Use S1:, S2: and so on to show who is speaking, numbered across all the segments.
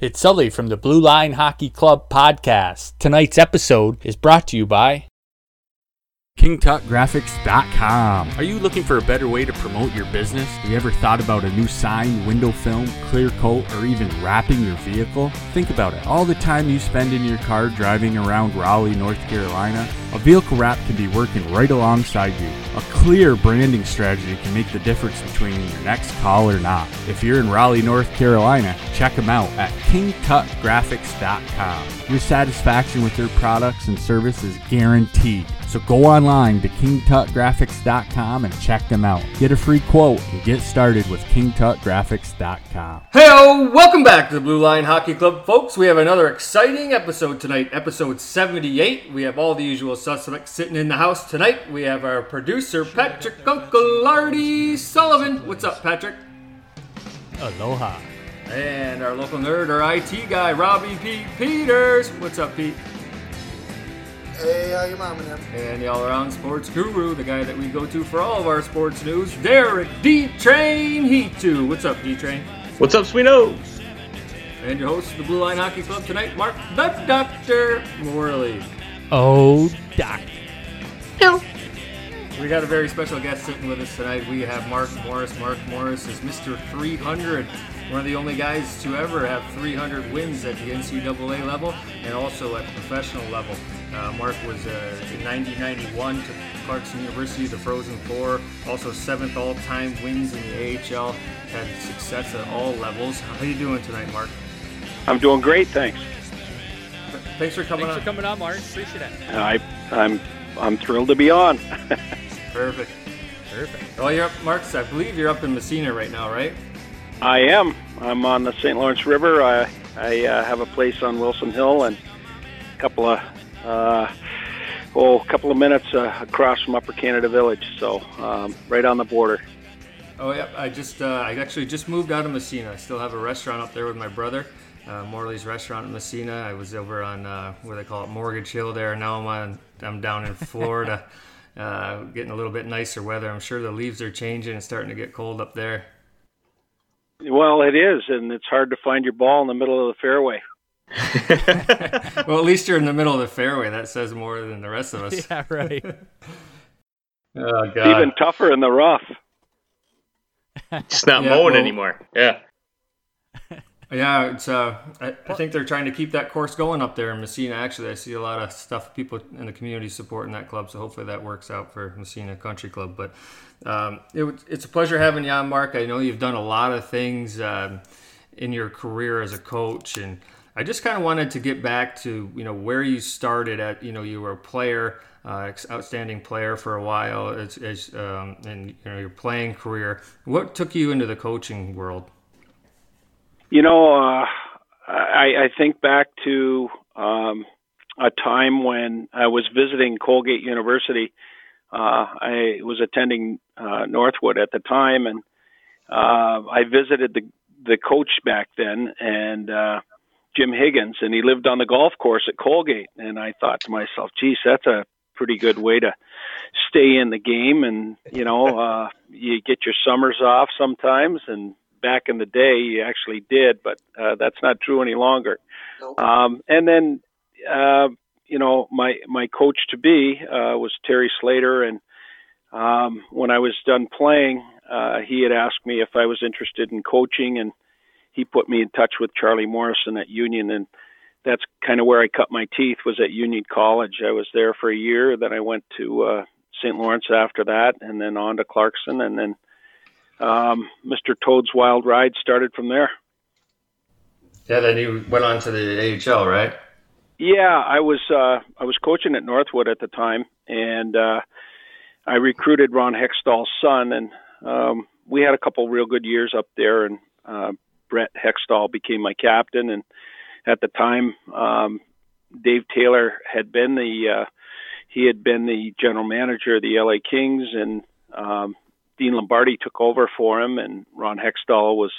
S1: It's Sully from the Blue Line Hockey Club podcast. Tonight's episode is brought to you by KingTutGraphics.com. Are you looking for a better way to promote your business? Have you ever thought about a new sign, window film, clear coat, or even wrapping your vehicle? Think about it. All the time you spend in your car driving around Raleigh, North Carolina, a vehicle wrap can be working right alongside you. A clear branding strategy can make the difference between your next call or not. If you're in Raleigh, North Carolina, check them out at KingTutGraphics.com. Your satisfaction with their products and service is guaranteed. So go online to KingTutGraphics.com and check them out. Get a free quote and get started with KingTutGraphics.com.
S2: Hey, welcome back to the Blue Line Hockey Club, folks. We have another exciting episode tonight, episode 78. We have all the usual suspects sitting in the house tonight. We have our producer, Patrick Uncle Sullivan. What's up, Patrick?
S1: Aloha.
S2: And our local nerd, our IT guy, Robbie Pete Peters. What's up, Pete?
S3: Hey, how you mama now?
S2: And the all-around sports guru, the guy that we go to for all of our sports news, Derek D-Train Heat2. What's up, D-Train?
S4: What's up, Sweetos?
S2: And your host of the Blue Line Hockey Club tonight, Mark the Doctor Morley.
S1: Oh, Doc.
S2: We got a very special guest sitting with us tonight. We have Mark Morris. Mark Morris is Mr. 300, one of the only guys to ever have 300 wins at the NCAA level and also at the professional level. Uh, Mark was uh, in 1991 to Clarkson University, the Frozen Four, also seventh all-time wins in the AHL. Had success at all levels. How are you doing tonight, Mark?
S4: I'm doing great, thanks.
S2: Thanks for coming
S1: Thanks
S2: on.
S1: for coming on, Mark. Appreciate it.
S4: I, I'm I'm thrilled to be on.
S2: Perfect.
S1: Perfect.
S2: Well, you're up, Mark. I believe you're up in Massena right now, right?
S4: I am. I'm on the St. Lawrence River. I I uh, have a place on Wilson Hill and a couple of uh, oh, a couple of minutes uh, across from Upper Canada Village. So um, right on the border.
S2: Oh yeah, I just uh, I actually just moved out of Massena. I still have a restaurant up there with my brother, uh, Morley's Restaurant in Massena. I was over on uh, what they call it Mortgage Hill there. Now I'm on I'm down in Florida, uh, getting a little bit nicer weather. I'm sure the leaves are changing and starting to get cold up there.
S4: Well, it is, and it's hard to find your ball in the middle of the fairway.
S2: well, at least you're in the middle of the fairway. That says more than the rest of us.
S1: Yeah, right.
S2: Oh
S4: It's even tougher in the rough.
S5: It's not
S2: Yeah,
S5: mowing
S2: well-
S5: anymore. Yeah.
S2: Yeah, it's. Uh, I, I think they're trying to keep that course going up there in Massena. Actually, I see a lot of stuff people in the community supporting that club, so hopefully that works out for Massena Country Club. But um, it, it's a pleasure having you on, Mark. I know you've done a lot of things um, in your career as a coach, and I just kind of wanted to get back to you know where you started at. You know, you were a player. Uh, outstanding player for a while as, as um, in you know your playing career. What took you into the coaching world?
S4: You know, uh, I, I think back to um, a time when I was visiting Colgate University. Uh, I was attending uh, Northwood at the time, and uh, I visited the the coach back then, and uh, Jim Higgins, and he lived on the golf course at Colgate. And I thought to myself, "Geez, that's a pretty good way to stay in the game." And you know, uh, you get your summers off sometimes, and back in the day you actually did, but uh, that's not true any longer.
S3: Nope.
S4: Um, and then, uh, you know, my my coach to be uh, was Terry Slater, and um, when I was done playing, uh, he had asked me if I was interested in coaching, and he put me in touch with Charlie Morrison at Union, and that's kind of where I cut my teeth was at Union College. I was there for a year, then I went to uh, St. Lawrence after that, and then on to Clarkson, and then um, Mr. Toad's Wild Ride started from there.
S2: Yeah, then you went on to the AHL, right?
S4: Yeah, I was uh, I was coaching at Northwood at the time, and uh, I recruited Ron Hextall's son, and um, we had a couple real good years up there. And uh, Brett Hextall became my captain, and at the time, um, Dave Taylor had been the uh, he had been the general manager of the LA Kings, and um, Dean Lombardi took over for him, and Ron Hextall was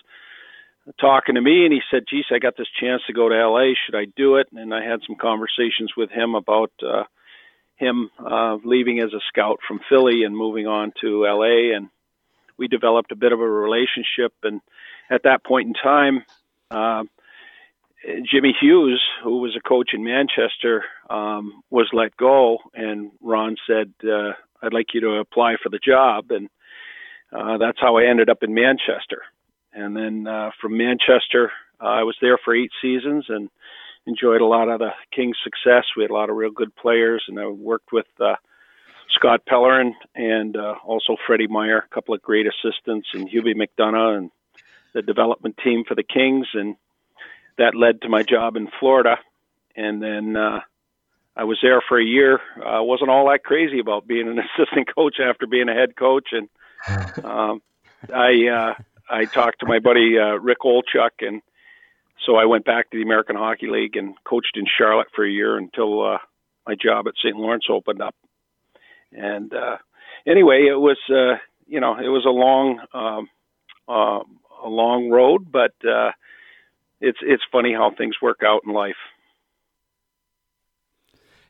S4: talking to me and he said, "Geez, I got this chance to go to LA. Should I do it?" And I had some conversations with him about uh, him uh, leaving as a scout from Philly and moving on to LA, and we developed a bit of a relationship. And at that point in time, uh, Jimmy Hughes, who was a coach in Manchester, um, was let go, and Ron said, uh, "I'd like you to apply for the job," and uh, that's how I ended up in Manchester. And then uh, from Manchester, uh, I was there for eight seasons and enjoyed a lot of the Kings' success. We had a lot of real good players, and I worked with uh, Scott Pellerin and uh, also Freddie Meyer, a couple of great assistants, and Hubie McDonough and the development team for the Kings, and that led to my job in Florida. And then uh, I was there for a year. I uh, wasn't all that crazy about being an assistant coach after being a head coach, and um, I uh, I talked to my buddy uh, Rick Olczyk, and so I went back to the American Hockey League and coached in Charlotte for a year until uh, my job at St. Lawrence opened up. And uh, anyway, it was uh, you know it was a long um, uh, a long road, but uh, it's it's funny how things work out in life.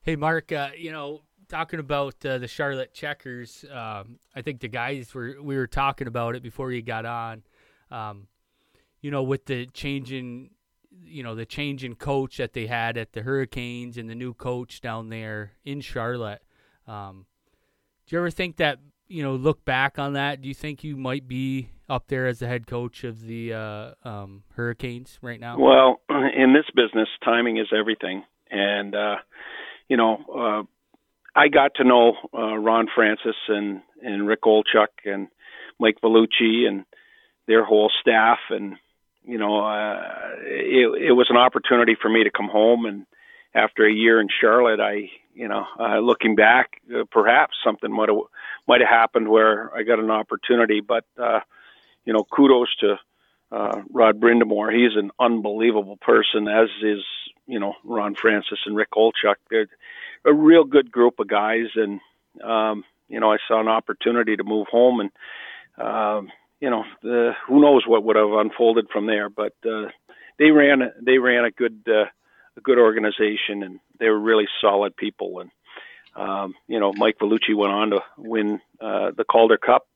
S6: Hey, Mark, uh, you know, talking about uh, the Charlotte Checkers, um, I think the guys were we were talking about it before you got on. Um, you know, with the change in, you know, the change in coach that they had at the Hurricanes and the new coach down there in Charlotte. Um, do you ever think that you know look back on that? Do you think you might be up there as the head coach of the uh, um, Hurricanes right now?
S4: Well, in this business, timing is everything, and uh, you know, uh, I got to know uh, Ron Francis and and Rick Olczyk and Mike Vellucci and their whole staff, and you know, uh, it, it was an opportunity for me to come home and after a year in Charlotte, I, you know, uh, looking back, uh, perhaps something might have might have happened where I got an opportunity. But uh, you know, kudos to uh, Rod Brind'Amour. He's an unbelievable person, as is you know Ron Francis and Rick Olczyk. They're a real good group of guys, and um, you know I saw an opportunity to move home, and um, you know the, who knows what would have unfolded from there. But uh, they ran they ran a good uh, a good organization, and they were really solid people. And um, you know Mike Vellucci went on to win uh, the Calder Cup.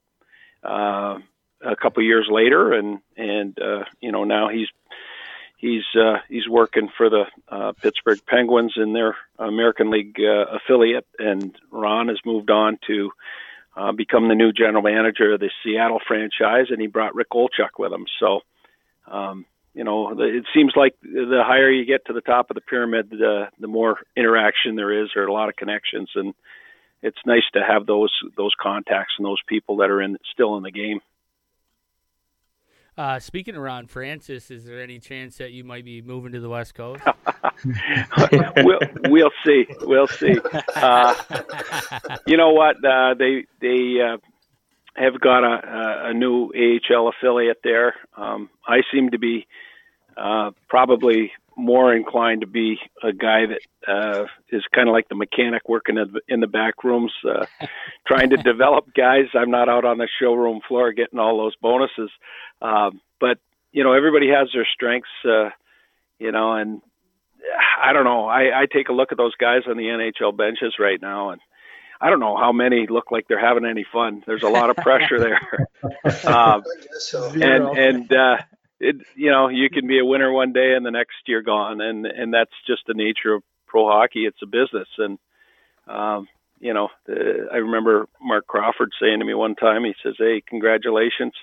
S4: Uh, a couple years later, and and uh, you know now he's he's uh, he's working for the uh, Pittsburgh Penguins in their American League uh, affiliate, and Ron has moved on to uh, become the new general manager of the Seattle franchise, and he brought Rick Olczyk with him. So, um, you know, it seems like the higher you get to the top of the pyramid, the the more interaction there is, or a lot of connections, and it's nice to have those those contacts and those people that are in still in the game.
S6: Uh, speaking around Francis, is there any chance that you might be moving to the West Coast?
S4: we'll, we'll see. We'll see. Uh, you know what? Uh, they they uh, have got a, a new AHL affiliate there. Um, I seem to be uh, probably more inclined to be a guy that uh, is kind of like the mechanic working in the back rooms, trying to develop guys. I'm not out on the showroom floor getting all those bonuses, um, but you know everybody has their strengths, uh, you know, and I don't know. I, I take a look at those guys on the NHL benches right now, and I don't know how many look like they're having any fun. There's a lot of pressure there, um, and and uh, it you know you can be a winner one day and the next year gone and and that's just the nature of pro hockey it's a business and um you know the, i remember marc crawford saying to me one time he says hey congratulations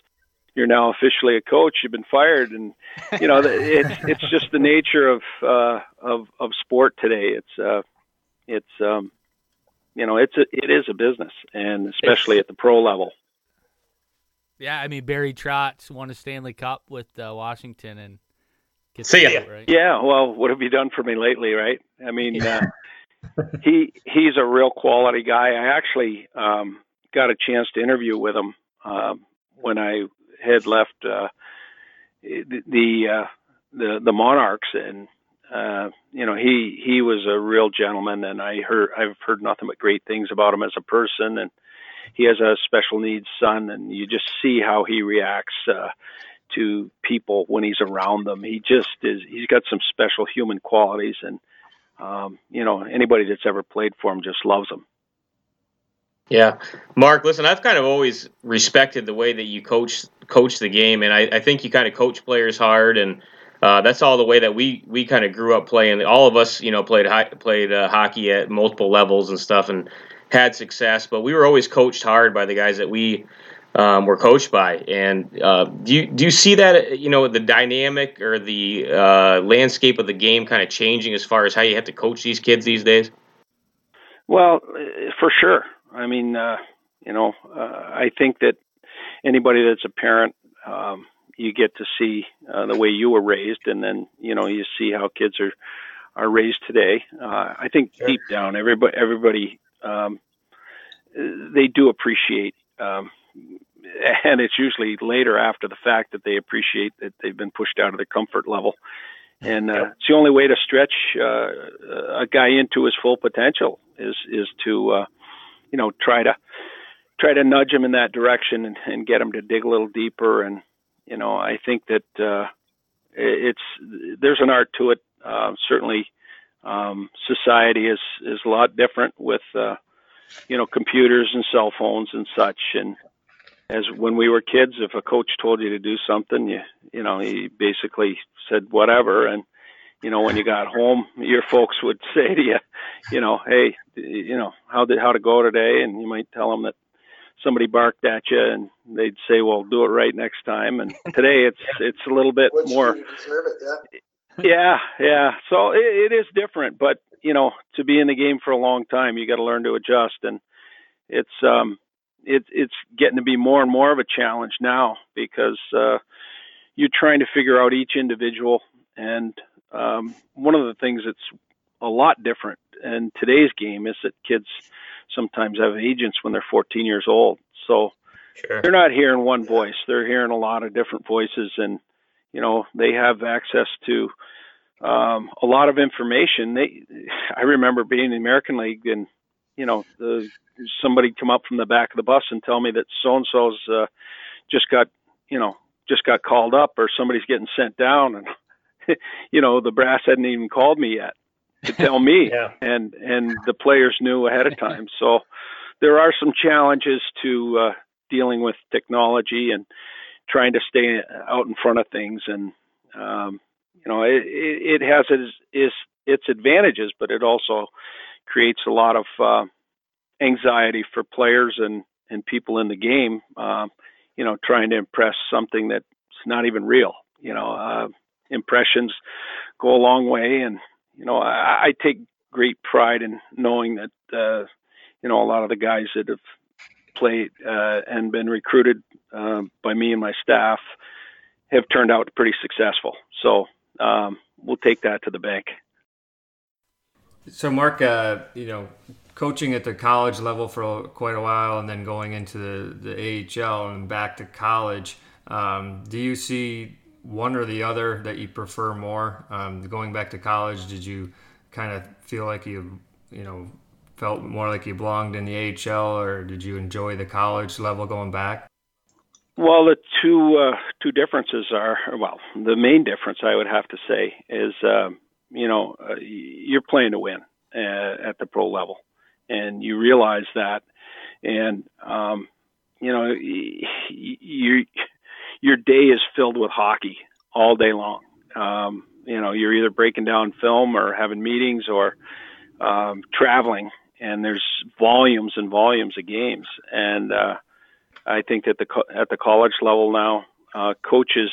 S4: you're now officially a coach you've been fired and you know it's it's just the nature of uh of of sport today it's uh it's um you know it's a, it is a business and especially at the pro level
S6: yeah, I mean Barry Trotz won a Stanley Cup with uh, Washington and
S7: see ya.
S4: right? Yeah, well, what have you done for me lately, right? I mean, uh, he he's a real quality guy. I actually um, got a chance to interview with him um, when I had left uh, the the, uh, the the Monarchs, and uh, you know he he was a real gentleman, and I heard I've heard nothing but great things about him as a person, and he has a special needs son, and you just see how he reacts uh, to people when he's around them. He just is. He's got some special human qualities, and um, you know anybody that's ever played for him just loves him.
S7: Yeah, Mark. Listen, I've kind of always respected the way that you coach coach the game, and I, I think you kind of coach players hard, and uh, that's all the way that we we kind of grew up playing. All of us, you know, played played uh, hockey at multiple levels and stuff, and had success. But we were always coached hard by the guys that we um, were coached by. And uh, do you do you see that you know the dynamic or the uh, landscape of the game kind of changing as far as how you have to coach these kids these days?
S4: Well, for sure. I mean, uh, you know, uh, I think that anybody that's a parent, um, you get to see uh, the way you were raised, and then you know you see how kids are are raised today. Uh, I think sure. deep down, everybody everybody um, they do appreciate um, and it's usually later after the fact that they appreciate that they've been pushed out of their comfort level. And uh, it's the only way to stretch uh, a guy into his full potential is is to uh, you know try to try to nudge him in that direction and, and get him to dig a little deeper. And you know I think that uh, it's there's an art to it. Uh, certainly, um, society is is a lot different with uh, you know computers and cell phones and such and as when we were kids, if a coach told you to do something, you you know he basically said whatever, and you know when you got home, your folks would say to you, you know, hey, you know how did how to go today, and you might tell them that somebody barked at you, and they'd say, well, do it right next time. And today it's it's a little bit
S3: Which
S4: more.
S3: It, yeah.
S4: yeah, yeah. So it, it is different, but you know, to be in the game for a long time, you got to learn to adjust, and it's um it, it's getting to be more and more of a challenge now because uh, you're trying to figure out each individual. And um, one of the things that's a lot different in today's game is that kids sometimes have agents when they're 14 years old. So sure. they're not hearing one voice; they're hearing a lot of different voices, and you know they have access to um, a lot of information. They, I remember being in the American League and you know, the, somebody come up from the back of the bus and tell me that so and so's uh, just got, you know, just got called up or somebody's getting sent down, and you know, the brass hadn't even called me yet to tell me, yeah. and and the players knew ahead of time. So there are some challenges to uh, dealing with technology and trying to stay out in front of things, and um, you know, it, it has its, its its advantages, but it also creates a lot of uh, anxiety for players and and people in the game. Uh, you know, trying to impress something that's not even real. You know, uh, impressions go a long way, and you know, I, I take great pride in knowing that uh, you know a lot of the guys that have played uh, and been recruited uh, by me and my staff have turned out pretty successful. So um, we'll take that to the bank.
S8: So, Mark, uh, you know, coaching at the college level for quite a while, and then going into the, the AHL and back to college. Um, do you see one or the other that you prefer more? Um, going back to college, did you kind of feel like you, you know, felt more like you belonged in the AHL, or did you enjoy the college level going back?
S4: Well, the two uh, two differences are well, the main difference I would have to say is. Um, you know, uh, you're playing to win uh, at the pro level, and you realize that, and um, you know, you your day is filled with hockey all day long. Um, you know, you're either breaking down film or having meetings or um, traveling, and there's volumes and volumes of games. And uh, I think that the co- at the college level now, uh, coaches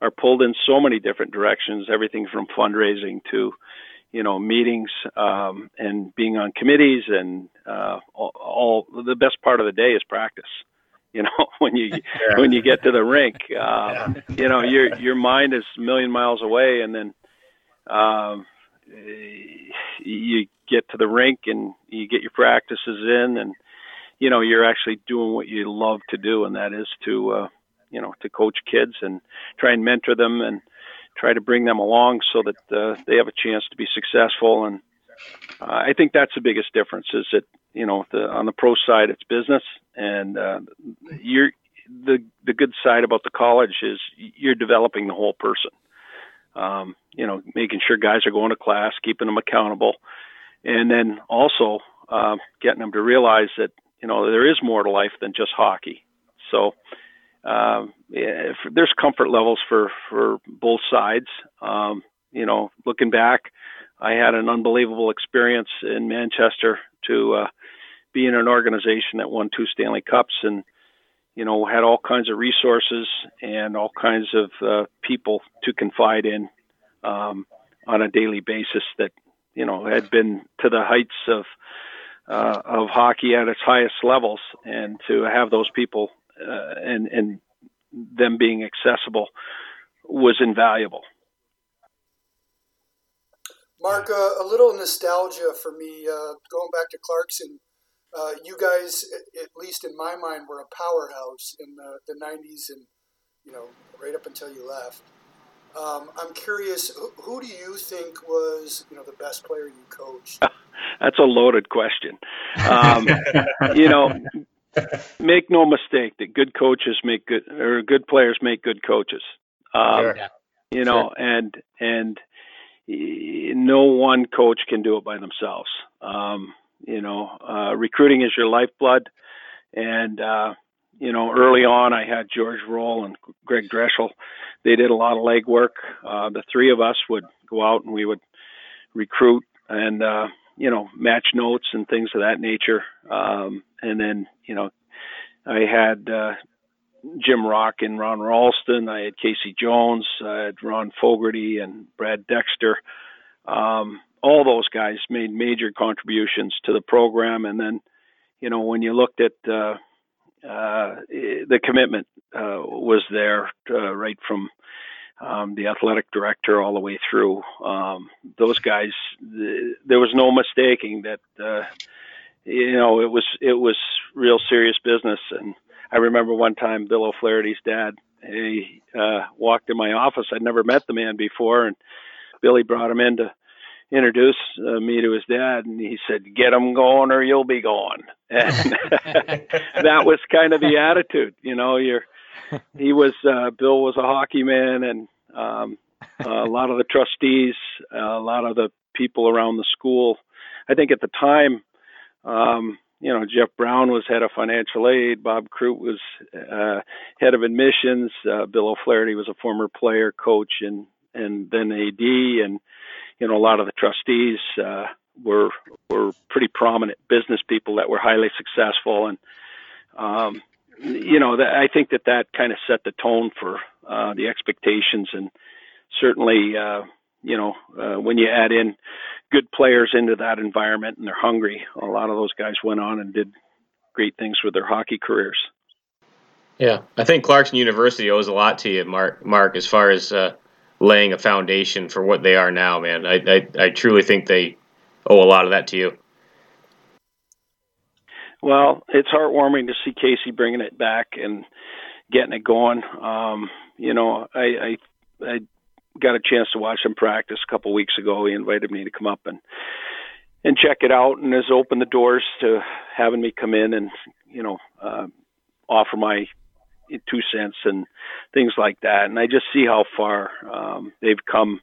S4: are pulled in so many different directions, everything from fundraising to, you know, meetings um, and being on committees, and uh, all, all the best part of the day is practice. You know, when you yeah. when you get to the rink, uh, yeah. you know your your mind is a million miles away, and then um, you get to the rink and you get your practices in, and you know you're actually doing what you love to do, and that is to uh, you know to coach kids and try and mentor them and try to bring them along so that uh, they have a chance to be successful. And uh, I think that's the biggest difference is that you know the, on the pro side it's business, and uh, you're the the good side about the college is you're developing the whole person. Um, you know, making sure guys are going to class, keeping them accountable, and then also uh, getting them to realize that you know there is more to life than just hockey. So uh, there's comfort levels for for both sides. Um, you know, looking back, I had an unbelievable experience in Manchester to uh, be in an organization that won two Stanley Cups and you know had all kinds of resources and all kinds of uh, people to confide in um, on a daily basis that you know had been to the heights of uh, of hockey at its highest levels, and to have those people uh, and and them being accessible was invaluable.
S3: Mark, uh, a little nostalgia for me. Uh, going back to Clarkson, uh, you guys, at least in my mind, were a powerhouse in the, the '90s, and you know, right up until you left. Um, I'm curious, who, who, do you think was, you know, the best player you coached?
S4: That's a loaded question. Um, you know, make no mistake that good coaches make good or good players make good coaches. Um, sure. You know, sure. and and no one coach can do it by themselves. Um, you know, uh, recruiting is your lifeblood, and uh, you know, early on I had George Roll and Greg Dreschel. They did a lot of legwork. Uh, the three of us would go out and we would recruit and uh, you know match notes and things of that nature. Um, and then you know I had uh, Jim Rock and Ron Ralston. I had Casey Jones. I had Ron Fogarty and Brad Dexter. Um, all those guys made major contributions to the program. And then, you know, when you looked at uh, uh, the commitment uh, was there uh, right from um, the athletic director all the way through. Um, those guys, th- there was no mistaking that uh, you know it was it was real serious business. And I remember one time Bill O'Flaherty's dad he uh, walked in my office. I'd never met the man before, and Billy brought him in to introduce uh, me to his dad, and he said, "Get him going, or you'll be gone." And that was kind of the attitude, you know. You're he was uh, Bill was a hockey man, and um, uh, a lot of the trustees, uh, a lot of the people around the school. I think at the time, um, you know, Jeff Brown was head of financial aid. Bob Croot was uh, head of admissions. Uh, Bill O'Flaherty was a former player, coach, and and then AD. And you know, a lot of the trustees uh, were were pretty prominent business people that were highly successful. And um, you know, that, I think that that kind of set the tone for uh, the expectations, and certainly, uh, you know, uh, when you add in good players into that environment and they're hungry, a lot of those guys went on and did great things with their hockey careers.
S7: Yeah, I think Clarkson University owes a lot to you, Mark. Mark, as far as uh, laying a foundation for what they are now, man. I, I, I truly think they owe a lot of that to you.
S4: Well, it's heartwarming to see Casey bringing it back and getting it going. Um, you know, I, I I got a chance to watch him practice a couple weeks ago. He invited me to come up and and check it out, and has opened the doors to having me come in and you know uh, offer my two cents and things like that. And I just see how far um, they've come.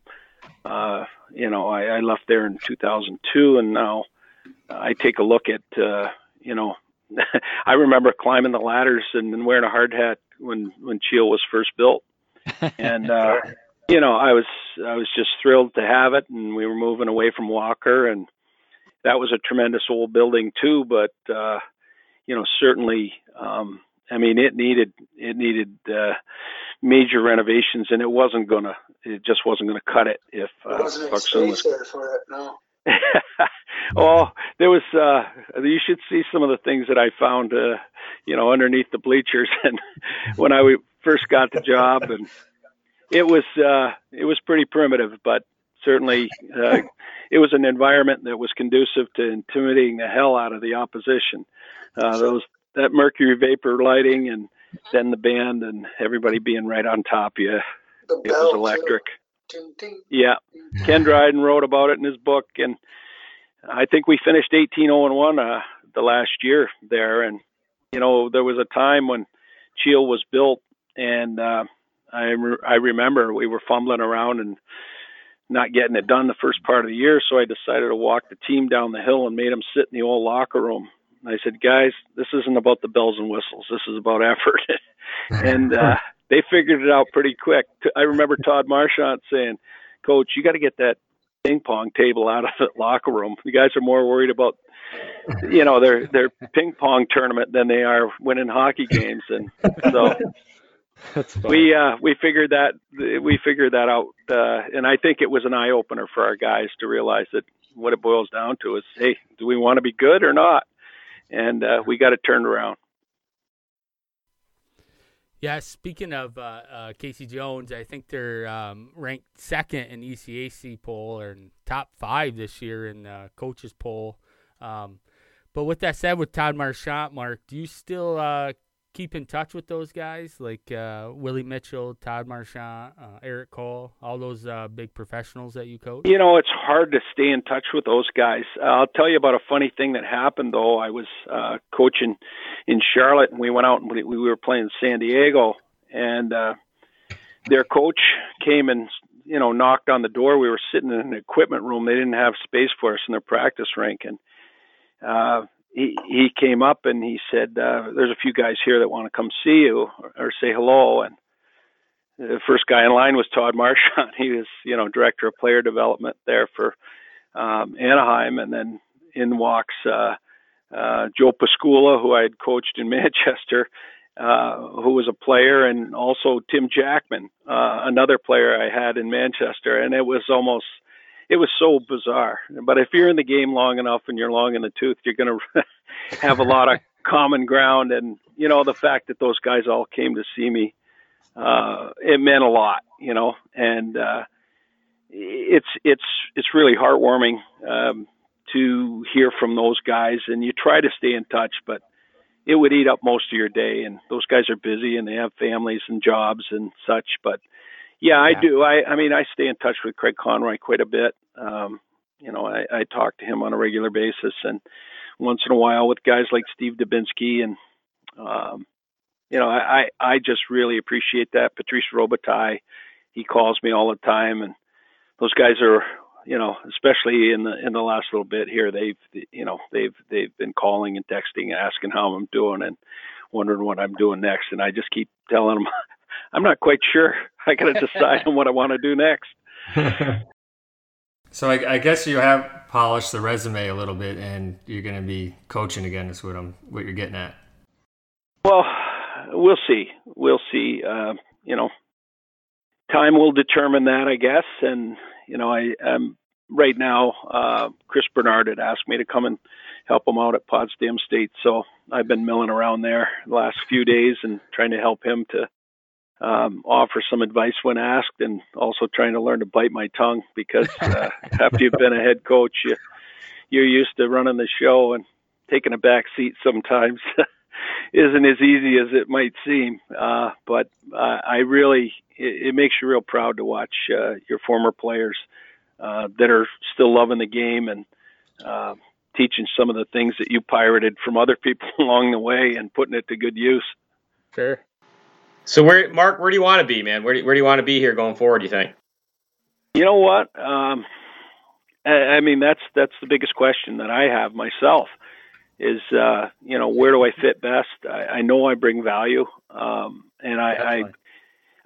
S4: Uh, you know, I, I left there in 2002, and now I take a look at uh, you know, I remember climbing the ladders and, and wearing a hard hat when when Cheel was first built, and uh, you know, I was I was just thrilled to have it, and we were moving away from Walker, and that was a tremendous old building too. But uh, you know, certainly, um, I mean, it needed it needed uh, major renovations, and it wasn't gonna it just wasn't gonna cut it if uh,
S3: it wasn't space was, there for it. No.
S4: oh, there was. uh You should see some of the things that I found, uh, you know, underneath the bleachers, and when I first got the job, and it was uh it was pretty primitive, but certainly uh, it was an environment that was conducive to intimidating the hell out of the opposition. Uh, those that mercury vapor lighting, and then the band, and everybody being right on top of you. It was electric. Ding, ding. Yeah, Ken Dryden wrote about it in his book, and I think we finished 18 0 1 uh, the last year there. And you know, there was a time when Cheel was built, and uh, I re- I remember we were fumbling around and not getting it done the first part of the year. So I decided to walk the team down the hill and made them sit in the old locker room And I said, guys, this isn't about the bells and whistles. This is about effort. and uh, they figured it out pretty quick. I remember Todd Marchant saying, Coach, you got to get that ping pong table out of the locker room. The guys are more worried about, you know, their their ping pong tournament than they are winning hockey games. And so we uh, we figured that we figured that out, uh, and I think it was an eye opener for our guys to realize that what it boils down to is, hey, do we want to be good or not? And uh, we got it turned around.
S6: Yeah, speaking of uh, uh, Casey Jones, I think they're um, ranked second in ECAC poll or top five this year in the coaches poll. Um, but with that said, with Todd Marchant, Mark, do you still uh, keep in touch with those guys like uh, Willie Mitchell, Todd Marchant, uh, Erik Cole, all those uh, big professionals that you coach?
S4: You know, it's hard to stay in touch with those guys. I'll tell you about a funny thing that happened though. I was uh, coaching in Charlotte, and we went out and we, we were playing San Diego, and uh, their coach came and you know knocked on the door. We were sitting in an equipment room. They didn't have space for us in their practice rink, and uh, he came up and he said, uh, "There's a few guys here that want to come see you or, or say hello." And the first guy in line was Todd Marchant. He was, you know, director of player development there for um, Anaheim, and then in walks uh, uh, Joe Piskula, who I had coached in Manchester, uh, who was a player, and also Tim Jackman, uh, another player I had in Manchester, and it was almost it was so bizarre. But if you're in the game long enough and you're long in the tooth, you're going to have a lot of common ground. And you know, the fact that those guys all came to see me, uh, it meant a lot. You know, and uh, it's it's it's really heartwarming um, to hear from those guys. And you try to stay in touch, but it would eat up most of your day. And those guys are busy and they have families and jobs and such. But yeah, I do. I, I mean, I stay in touch with Craig Conroy quite a bit. Um, you know, I, I talk to him on a regular basis, and once in a while with guys like Steve Dubinsky, and um, you know, I, I I just really appreciate that. Patrice Robitaille, he calls me all the time, and those guys are, you know, especially in the in the last little bit here, they've, you know, they've they've been calling and texting, asking how I'm doing, and wondering what I'm doing next, and I just keep telling them I'm not quite sure. I got to decide on what I want to do next.
S8: so I, I, guess you have polished the resume a little bit, and you're going to be coaching again. Is what I'm what you're getting at.
S4: Well, we'll see. We'll see. Uh, you know, time will determine that, I guess. And you know, I am right now. Uh, Chris Bernard had asked me to come and help him out at Potsdam State, so I've been milling around there the last few days and trying to help him to um, offer some advice when asked, and also trying to learn to bite my tongue because uh, after you've been a head coach, you, you're used to running the show and taking a back seat sometimes isn't as easy as it might seem. Uh, but uh, I really, it, it makes you real proud to watch uh, your former players uh, that are still loving the game and uh, teaching some of the things that you pirated from other people along the way and putting it to good use.
S6: Sure.
S7: So where, Mark, where do you want to be, man? Where do, where do you want to be here going forward? You think?
S4: You know what? Um, I, I mean, that's that's the biggest question that I have myself. Is uh, you know where do I fit best? I, I know I bring value, um, and I, I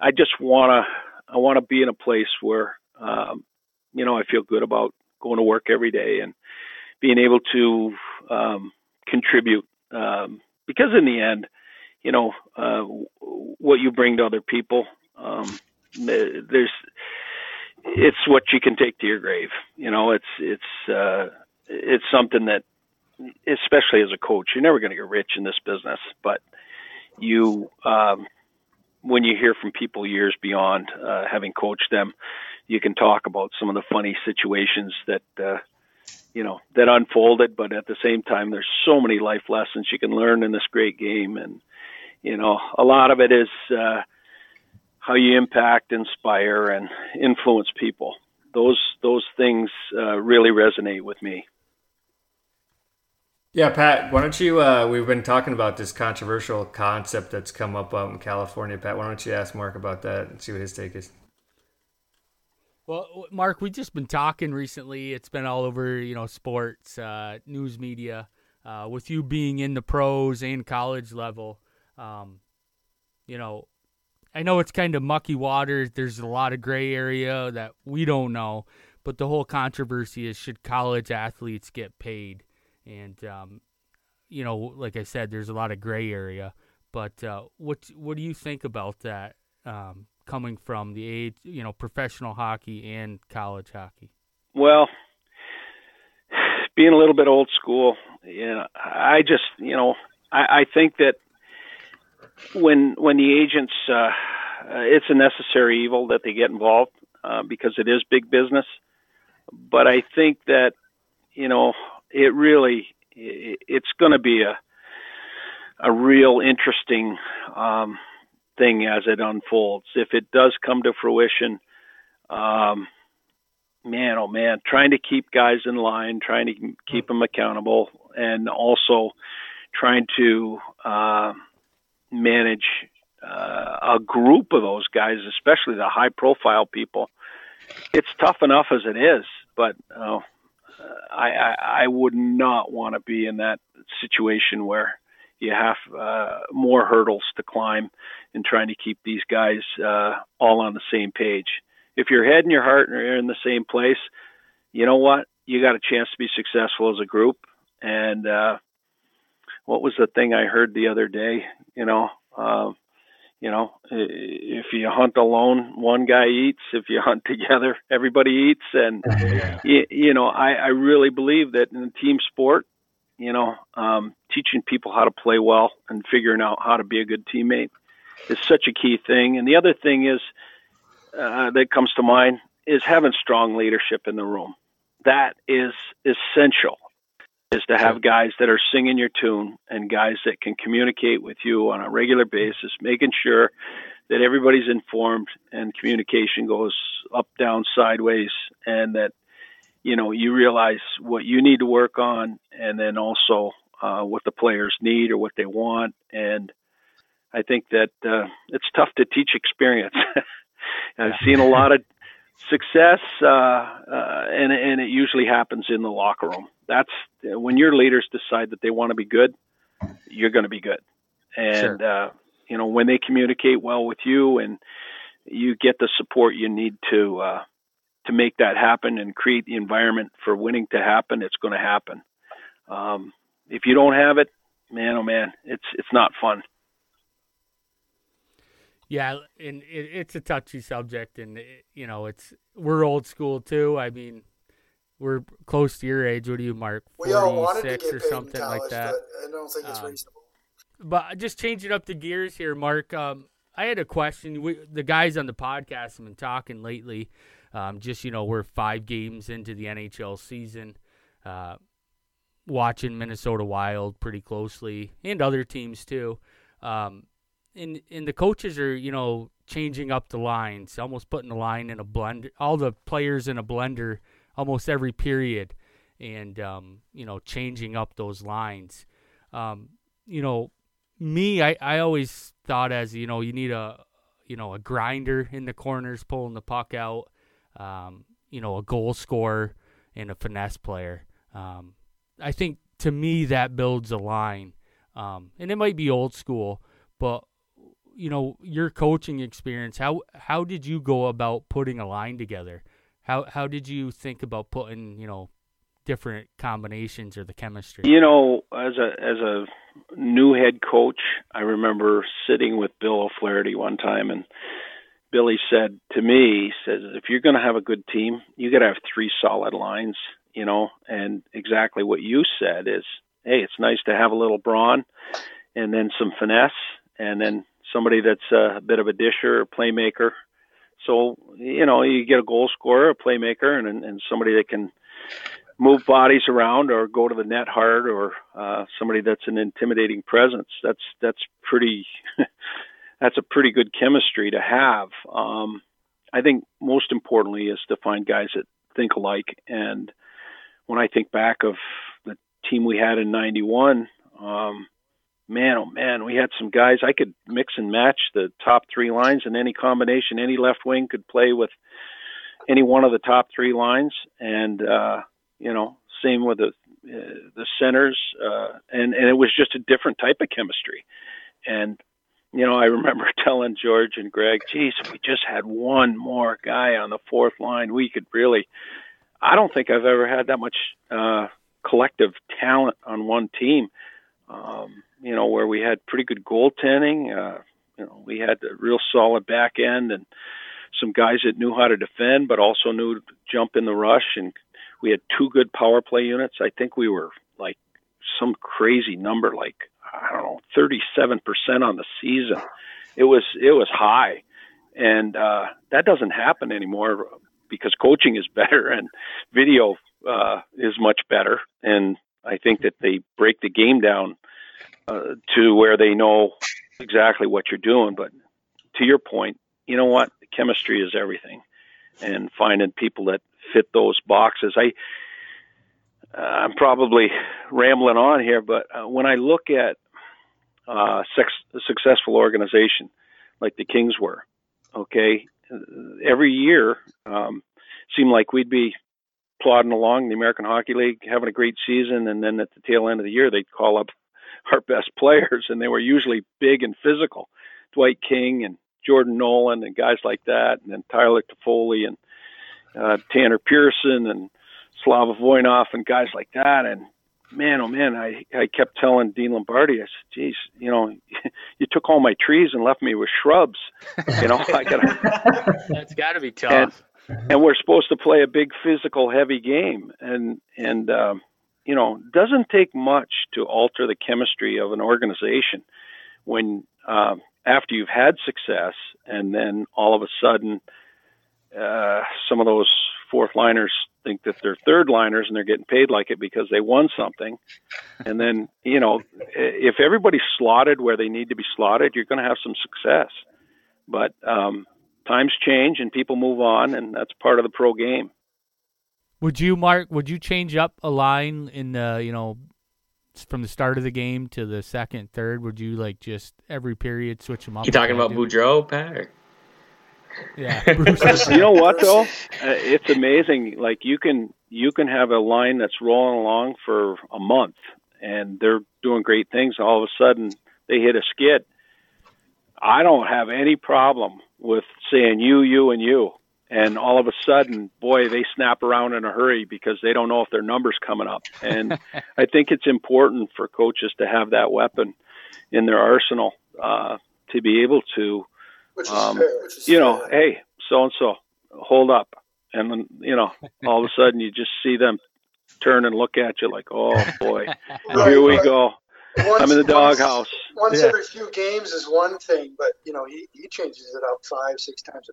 S4: I just wanna I want to be in a place where um, you know I feel good about going to work every day and being able to um, contribute. Um, because in the end, you know uh, what you bring to other people. Um, there's it's what you can take to your grave. You know, it's it's uh, it's something that, especially as a coach, you're never going to get rich in this business, but you um, when you hear from people years beyond uh, having coached them, you can talk about some of the funny situations that. Uh, you know that unfolded but at the same time there's so many life lessons you can learn in this great game and you know, a lot of it is uh, how you impact, inspire, and influence people. Those those things uh, really resonate with me.
S8: Yeah, Pat, why don't you? Uh, we've been talking about this controversial concept that's come up out in California. Pat, why don't you ask Mark about that and see what his take is?
S6: Well, Mark, we've just been talking recently. It's been all over, you know, sports, uh, news media uh, with you being in the pros and college level, um, you know, I know it's kind of mucky waters. There's a lot of gray area that we don't know, but the whole controversy is should college athletes get paid? And um, you know, like I said, there's a lot of gray area. But uh, what what do you think about that um, coming from the age, you know, professional hockey and college hockey?
S4: Well, being a little bit old school, you know, I just, you know, I, I think that when when the agents, uh, it's a necessary evil that they get involved uh, because it is big business. But I think that, you know, it really, it, it's going to be a a real interesting um, thing as it unfolds. If it does come to fruition, um, man, oh man, trying to keep guys in line, trying to keep them accountable, and also trying to uh, manage uh, a group of those guys, especially the high profile people. It's tough enough as it is, but uh, I, I, I would not want to be in that situation where you have uh, more hurdles to climb in trying to keep these guys uh, all on the same page. If your head and your heart are in the same place, you know what? You got a chance to be successful as a group. And uh, what was the thing I heard the other day? You know, uh, you know, if you hunt alone, one guy eats. If you hunt together, everybody eats. And you, you know, I, I really believe that in a team sport, you know, um, teaching people how to play well and figuring out how to be a good teammate is such a key thing. And the other thing is uh, that comes to mind is having strong leadership in the room. That is essential. Is to have guys that are singing your tune and guys that can communicate with you on a regular basis, making sure that everybody's informed and communication goes up, down, sideways, and that you know you realize what you need to work on, and then also uh, what the players need or what they want. And I think that uh, it's tough to teach experience. I've seen a lot of success, uh, uh, and and it usually happens in the locker room. That's when your leaders decide that they want to be good, you're going to be good. And sure. uh, you know when they communicate well with you and you get the support you need to uh, to make that happen and create the environment for winning to happen, it's going to happen. Um, if you don't have it, man, oh man, it's it's not fun.
S6: Yeah, and it, it's a touchy subject, and it, you know, it's we're old school too. I mean, we're close to your age. What do you, Mark?
S3: We all wanted to get or something college, like that. I don't think it's um, reasonable.
S6: But just changing up the gears here, Mark. Um, I had a question. We, the guys on the podcast have been talking lately. Um, just you know, we're five games into the NHL season. Uh, watching Minnesota Wild pretty closely and other teams too. Um, and and the coaches are you know changing up the lines, almost putting the line in a blender, all the players in a blender almost every period, and um, you know changing up those lines. Um, you know, me, I, I always thought as you know you need a you know a grinder in the corners pulling the puck out, um, you know a goal scorer and a finesse player. Um, I think to me that builds a line, um, and it might be old school, but you know your coaching experience how how did you go about putting a line together? How how did you think about putting you know different combinations or the chemistry?
S4: You know as a as a new head coach i remember sitting with bill o'flaherty one time and billy said to me says if you're going to have a good team you got to have three solid lines you know and exactly what you said is hey it's nice to have a little brawn and then some finesse and then somebody that's a bit of a disher or playmaker. So you know you get a goal scorer, a playmaker, and and somebody that can move bodies around or go to the net hard, or uh, somebody that's an intimidating presence. That's that's pretty. that's a pretty good chemistry to have. Um, I think most importantly is to find guys that think alike. And when I think back of the team we had in '91, um, man, oh man, we had some guys I could mix and match the top three lines in any combination. Any left wing could play with any one of the top three lines, and uh, you know, same with the uh, the centers, uh, and and it was just a different type of chemistry. And you know, I remember telling George and Greg, "Geez, if we just had one more guy on the fourth line, we could really." I don't think I've ever had that much uh, collective talent on one team. Um, you know, where we had pretty good goaltending. Uh, you know, we had a real solid back end and some guys that knew how to defend, but also knew to jump in the rush. And we had two good power play units. I think we were like some crazy number, like I don't know, 37% on the season. It was it was high, and uh, that doesn't happen anymore because coaching is better and video uh, is much better. And I think that they break the game down uh, to where they know exactly what you're doing. But to your point, you know what? Chemistry is everything, and finding people that fit those boxes. I uh, I'm probably rambling on here, but uh, when I look at uh, sex, a successful organization like the Kings were, okay, every year um, seemed like we'd be plodding along the American Hockey League, having a great season, and then at the tail end of the year, they'd call up our best players, and they were usually big and physical. Dwight King and Jordan Nolan and guys like that, and then Tyler Toffoli and uh, Tanner Pearson and Slava Voinov and guys like that. And man, oh man, I I kept telling Dean Lombardi, I said, "Geez, you know, you took all my trees and left me with shrubs. You know, I
S6: got That's got to be tough.
S4: And, and we're supposed to play a big physical, heavy game, and and um, you know, doesn't take much to alter the chemistry of an organization when um, after you've had success, and then all of a sudden, uh, some of those fourth liners think that they're third liners and they're getting paid like it because they won something. and then, you know, if everybody's slotted where they need to be slotted, you're going to have some success. But um, times change and people move on, and that's part of the pro game.
S6: Would you, Mark? Would you change up a line in the you know from the start of the game to the second, third? Would you like just every period switch them up?
S7: You talking about Boudreau, Pat? Or?
S6: Yeah,
S4: you know what though? Uh, it's amazing. Like you can you can have a line that's rolling along for a month, and they're doing great things. All of a sudden, they hit a skid. I don't have any problem with saying you, you, and you and all of a sudden, boy, they snap around in a hurry because they don't know if their number's coming up. And I think it's important for coaches to have that weapon in their arsenal uh, to be able to,
S3: um, fair,
S4: you know, hey, so and so, hold up, and then you know, all of a sudden you just see them turn and look at you like, oh boy, right, here we right. go. Once, I'm in the doghouse.
S3: Once, once yeah. every few games is one thing, but you know he, he changes it up five, six times a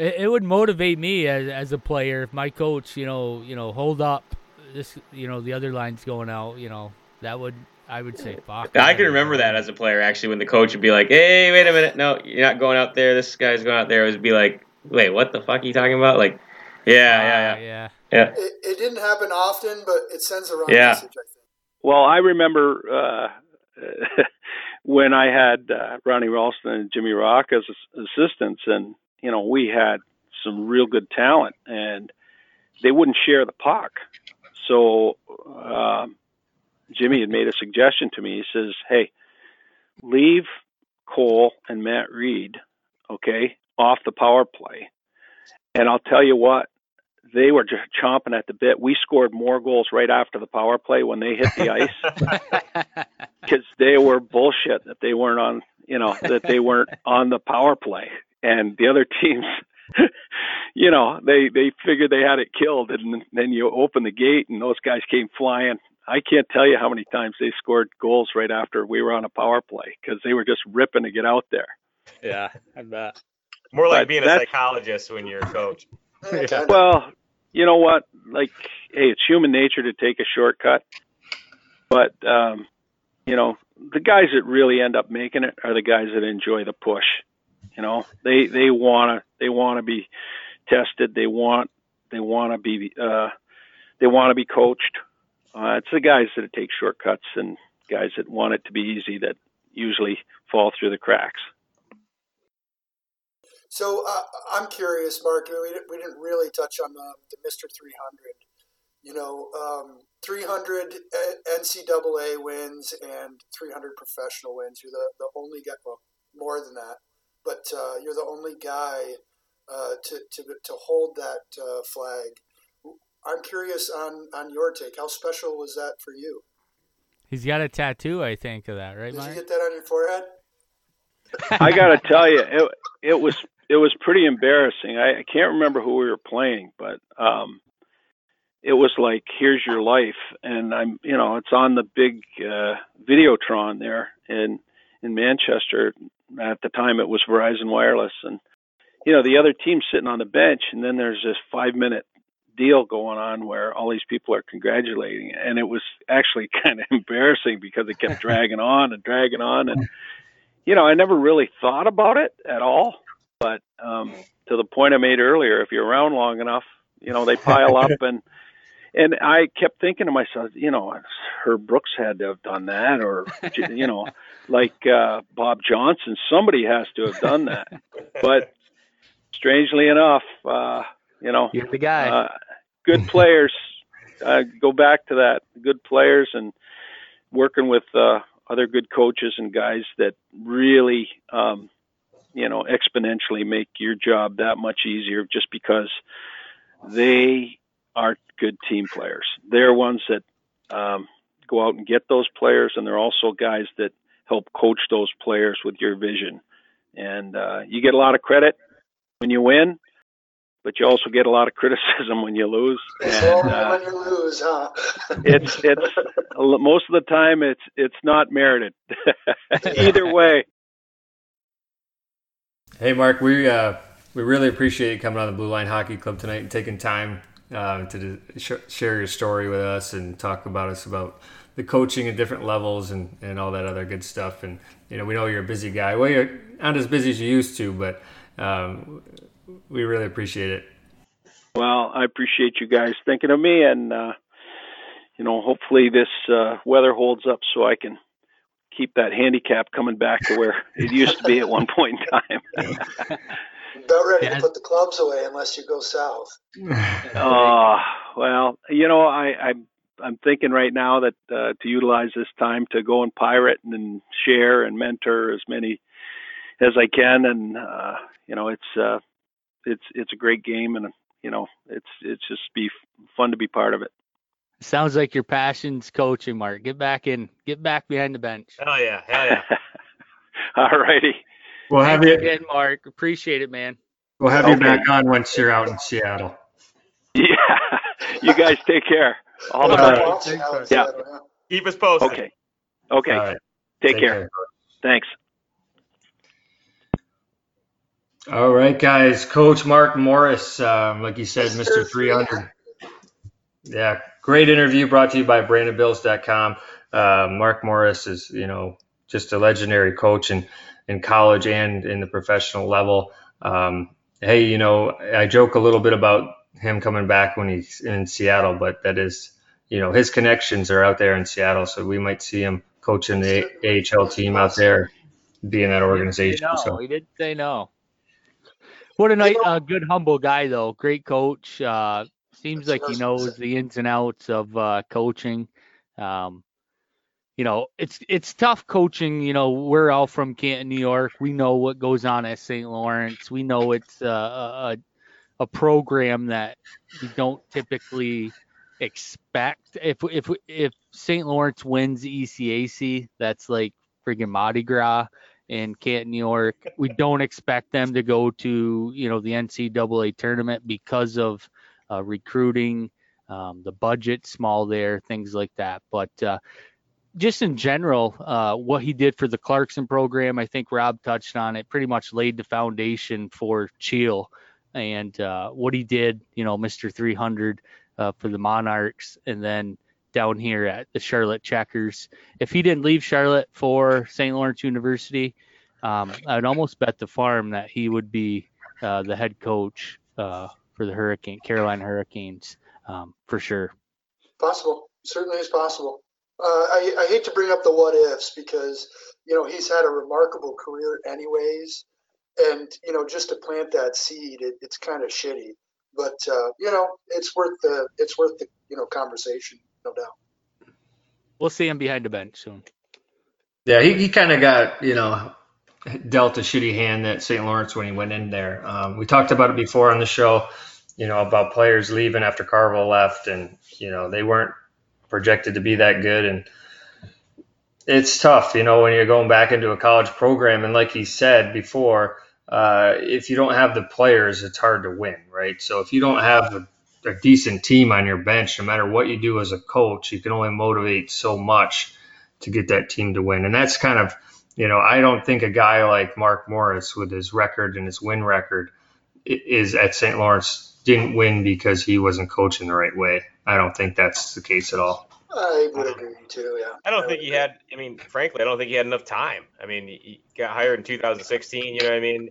S6: it, it would motivate me as as a player if my coach, you know, you know, hold up, this, you know, the other line's going out. You know, that would I would say fuck.
S7: I can remember that as a player actually when the coach would be like, "Hey, wait a minute, no, you're not going out there. This guy's going out there." It would be like, "Wait, what the fuck are you talking about?" Like, yeah, uh, yeah, yeah,
S6: yeah.
S7: yeah.
S3: It, it, didn't happen often, but it sends a wrong
S7: yeah.
S3: message. I think.
S4: Well, I remember uh, when I had uh, Ronnie Ralston and Jimmy Rock as assistants, and you know we had some real good talent, and they wouldn't share the puck. So uh, Jimmy had made a suggestion to me. He says, "Hey, leave Cole and Matt Read, okay, off the power play, and I'll tell you what." They were just chomping at the bit. We scored more goals right after the power play when they hit the ice because they were bullshit that they weren't on, you know, that they weren't on the power play and the other teams you know, they they figured they had it killed, and then you open the gate, and those guys came flying. I can't tell you how many times they scored goals right after we were on a power play because they were just ripping to get out there.
S5: Yeah, I bet. More like but being a psychologist when you're a coach.
S4: yeah. Well, you know what? Like, hey, it's human nature to take a shortcut, but um, you know, the guys that really end up making it are the guys that enjoy the push. You know, they they wanna they wanna be tested. They want they want to be uh, they want to be coached. Uh, it's the guys that take shortcuts and guys that want it to be easy that usually fall through the cracks.
S3: So uh, I'm curious, Mark. We didn't, we didn't really touch on the, the Mister 300. you know, um, 300 NCAA wins and 300 professional wins. You're the, the only guy, well, more than that, but uh, you're the only guy uh, to, to, to hold that uh, flag. I'm curious on, on your take. How special was that for you?
S6: He's got a tattoo, I think, of that, right?
S3: Did
S6: Mike?
S3: you get that on your forehead?
S4: I got to tell you, it it was it was pretty embarrassing. I, I can't remember who we were playing, but um, it was like, "Here's your life," and I'm, you know, it's on the big uh, Videotron there in in Manchester. At the time, it was Verizon Wireless, and you know, the other team's sitting on the bench, and then there's this five minute deal going on where all these people are congratulating, and it was actually kind of embarrassing because it kept dragging on and dragging on, and you know, I never really thought about it at all, but um, to the point I made earlier, if you're around long enough, you know, they pile up and. And I kept thinking to myself, you know, Herb Brooks had to have done that, or you know, like uh, Bob Johnson, somebody has to have done that. But strangely enough, uh, you know,
S6: You're the guy.
S4: uh, good players. uh, go back to that. Good players and working with uh, other good coaches and guys that really, um, you know, exponentially make your job that much easier just because they are good team players. They're ones that um, go out and get those players, and they're also guys that help coach those players with your vision. And uh, you get a lot of credit when you win, but you also get a lot of criticism when you lose. And, uh,
S3: when you lose, huh?
S4: it's it's most of the time it's it's not merited. Either way.
S2: Hey, Mark, we uh, we really appreciate you coming on the Blue Line Hockey Club tonight and taking time uh, to sh- share your story with us and talk about us about the coaching at different levels and, and all that other good stuff. And you know, we know you're a busy guy. Well, you're not as busy as you used to, but um, we really appreciate it.
S4: Well, I appreciate you guys thinking of me, and uh, you know, hopefully this uh, weather holds up so I can keep that handicap coming back to where it used to be at one point in time.
S3: About ready
S6: Yeah.
S3: to put the clubs away unless you go south.
S4: Oh well, you know, I, I'm I'm thinking right now that uh, to utilize this time to go and pirate and share and mentor as many as I can, and uh, you know, it's uh, it's it's a great game, and you know, it's it's just be f- fun to be part of it.
S6: Sounds like your passion's coaching, Mark. Get back in. Get back behind the bench.
S5: Hell yeah, hell yeah.
S4: All righty.
S2: We'll have
S6: Thanks
S2: you.
S6: again, Mark. Appreciate it, man.
S2: We'll have you back on once you're out in Seattle.
S4: Yeah, you guys take care. All the best.
S2: right.
S3: Watching
S6: Thanks,
S3: out in
S6: Mark.
S4: Yeah.
S5: Keep us posted.
S4: Okay. Okay.
S2: All right.
S4: Take, care. Thanks.
S2: All right, guys. Coach Mark Morris, um, like you said, Mr. 300. Yeah, great interview brought to you by BrandonBills.com. Uh, Mark Morris is, you know, just a legendary coach in, in college and in the professional level. Um, hey, you know, I joke a little bit about him coming back when he's in Seattle, but that is, you know, his connections are out there in Seattle, so we might see him coaching the AHL team out there, being that organization.
S6: No,
S2: So
S6: he didn't say no. What a nice, uh, good, humble guy though. Great coach. Uh, seems like he knows the ins and outs of uh, coaching. Um, you know, it's it's tough coaching. You know, we're all from Canton, New York. We know what goes on at St. Lawrence. We know it's a, a a program that we don't typically expect. If if if St. Lawrence wins ECAC, that's like friggin' Mardi Gras in Canton, New York. We don't expect them to go to you know the NCAA tournament because of uh, recruiting, um, the budget small there, things like that. But uh, just in general, uh, what he did for the Clarkson program, I think Rob touched on it. Pretty much laid the foundation for Cheel, and uh, what he did, you know, Mr. 300 uh, for the Monarchs, and then down here at the Charlotte Checkers. If he didn't leave Charlotte for St. Lawrence University, um, I'd almost bet the farm that he would be uh, the head coach uh, for the Hurricane Carolina Hurricanes um, for sure.
S3: Possible. Certainly is possible. Uh, I, I hate to bring up the what ifs because, you know, he's had a remarkable career anyways. And, you know, just to plant that seed, it, it's kind of shitty. But, uh, you know, it's worth the, it's worth the, you know conversation, no doubt.
S6: We'll see him behind the bench soon.
S2: Yeah, he, he kind of got you know dealt a shitty hand at St. Lawrence when he went in there. Um, we talked about it before on the show, you know, about players leaving after Carvel left, and you know they weren't projected to be that good, and it's tough, you know, when you're going back into a college program, and like he said before, uh, if you don't have the players, it's hard to win, right? So if you don't have a, a decent team on your bench, no matter what you do as a coach, you can only motivate so much to get that team to win, and that's kind of you know, I don't think a guy like Mark Morris with his record and his win record is at St. Lawrence didn't win because he wasn't coaching the right way. I don't think that's the case at all.
S3: I would agree too. Yeah.
S5: I don't think he had. I mean, frankly, I don't think he had enough time. I mean, he got hired in 2016. You know what I mean?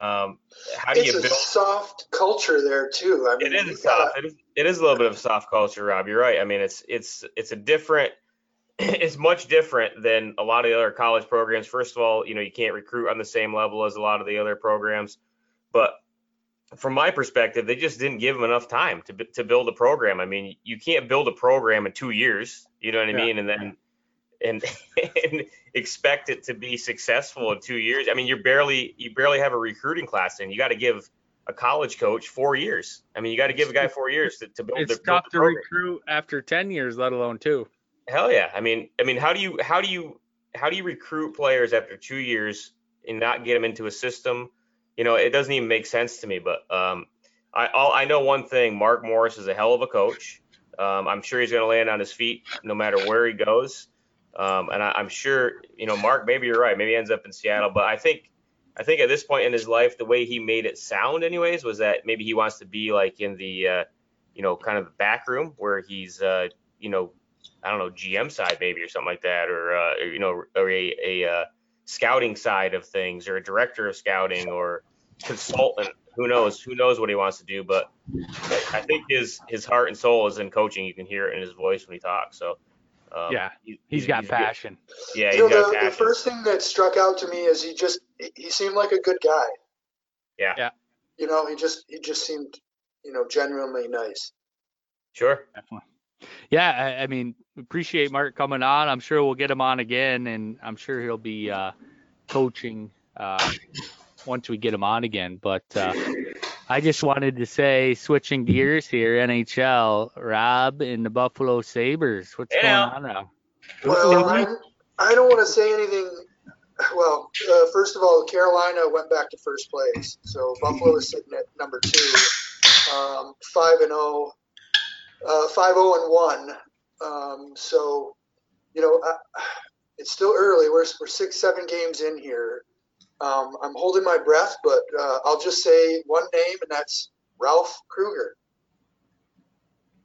S5: Um, how do
S3: it's
S5: you
S3: a soft culture there too. I mean,
S5: It
S3: you gotta-
S5: soft. It is, it is a little bit of a soft culture, Rob. You're right. I mean, it's it's it's a different. It's much different than a lot of the other college programs. First of all, you know, you can't recruit on the same level as a lot of the other programs. But from my perspective, they just didn't give him enough time to to build a program. I mean, you can't build a program in two years. You know what I
S6: Yeah.
S5: mean? And then and and expect it to be successful in two years. I mean, you're barely you barely have a recruiting class, and you got to give a college coach four years. I mean, you got to give a guy four years to, to build
S6: It's
S5: the, build
S6: tough to
S5: program.
S6: recruit after 10 years, let alone two.
S5: Hell yeah. I mean, I mean, how do you how do you how do you recruit players after two years and not get them into a system? You know, it doesn't even make sense to me. But um, I I know one thing: Mark Morris is a hell of a coach. Um, I'm sure he's going to land on his feet no matter where he goes. Um, and I, I'm sure, you know, Mark, maybe you're right. Maybe he ends up in Seattle. But I think I think at this point in his life, the way he made it sound, anyways, was that maybe he wants to be like in the, uh, you know, kind of the back room where he's, uh, you know, I don't know, GM side maybe or something like that, or uh, you know, or a, a uh, scouting side of things, or a director of scouting, or consultant. Who knows? Who knows what he wants to do? But I I think his his heart and soul is in coaching. You can hear it in his voice when he talks. So um,
S6: Yeah,
S5: he-
S6: He's got
S5: good.
S6: passion.
S5: Yeah, he's
S3: you know,
S5: got
S3: the, the first thing that struck out to me is he just he- he seemed like a good guy.
S5: Yeah.
S6: Yeah.
S3: You know, he just he just seemed you know genuinely nice.
S5: Sure.
S6: Definitely. Yeah, I, I mean, appreciate Mark coming on. I'm sure we'll get him on again, and I'm sure he'll be uh, coaching uh, once we get him on again. But uh, I just wanted to say, switching gears here, NHL, Rob and the Buffalo Sabres. What's
S5: Hey,
S6: going
S5: now.
S6: on now?
S3: Well, I, I don't want to say anything. Well, uh, first of all, Carolina went back to first place, so Buffalo is sitting at number two, um, five and zero, uh, five zero and one. Um, so, you know, I, it's still early. We're we're six seven games in here. Um, I'm holding my breath, but uh, I'll just say one name, and that's Ralph Krueger.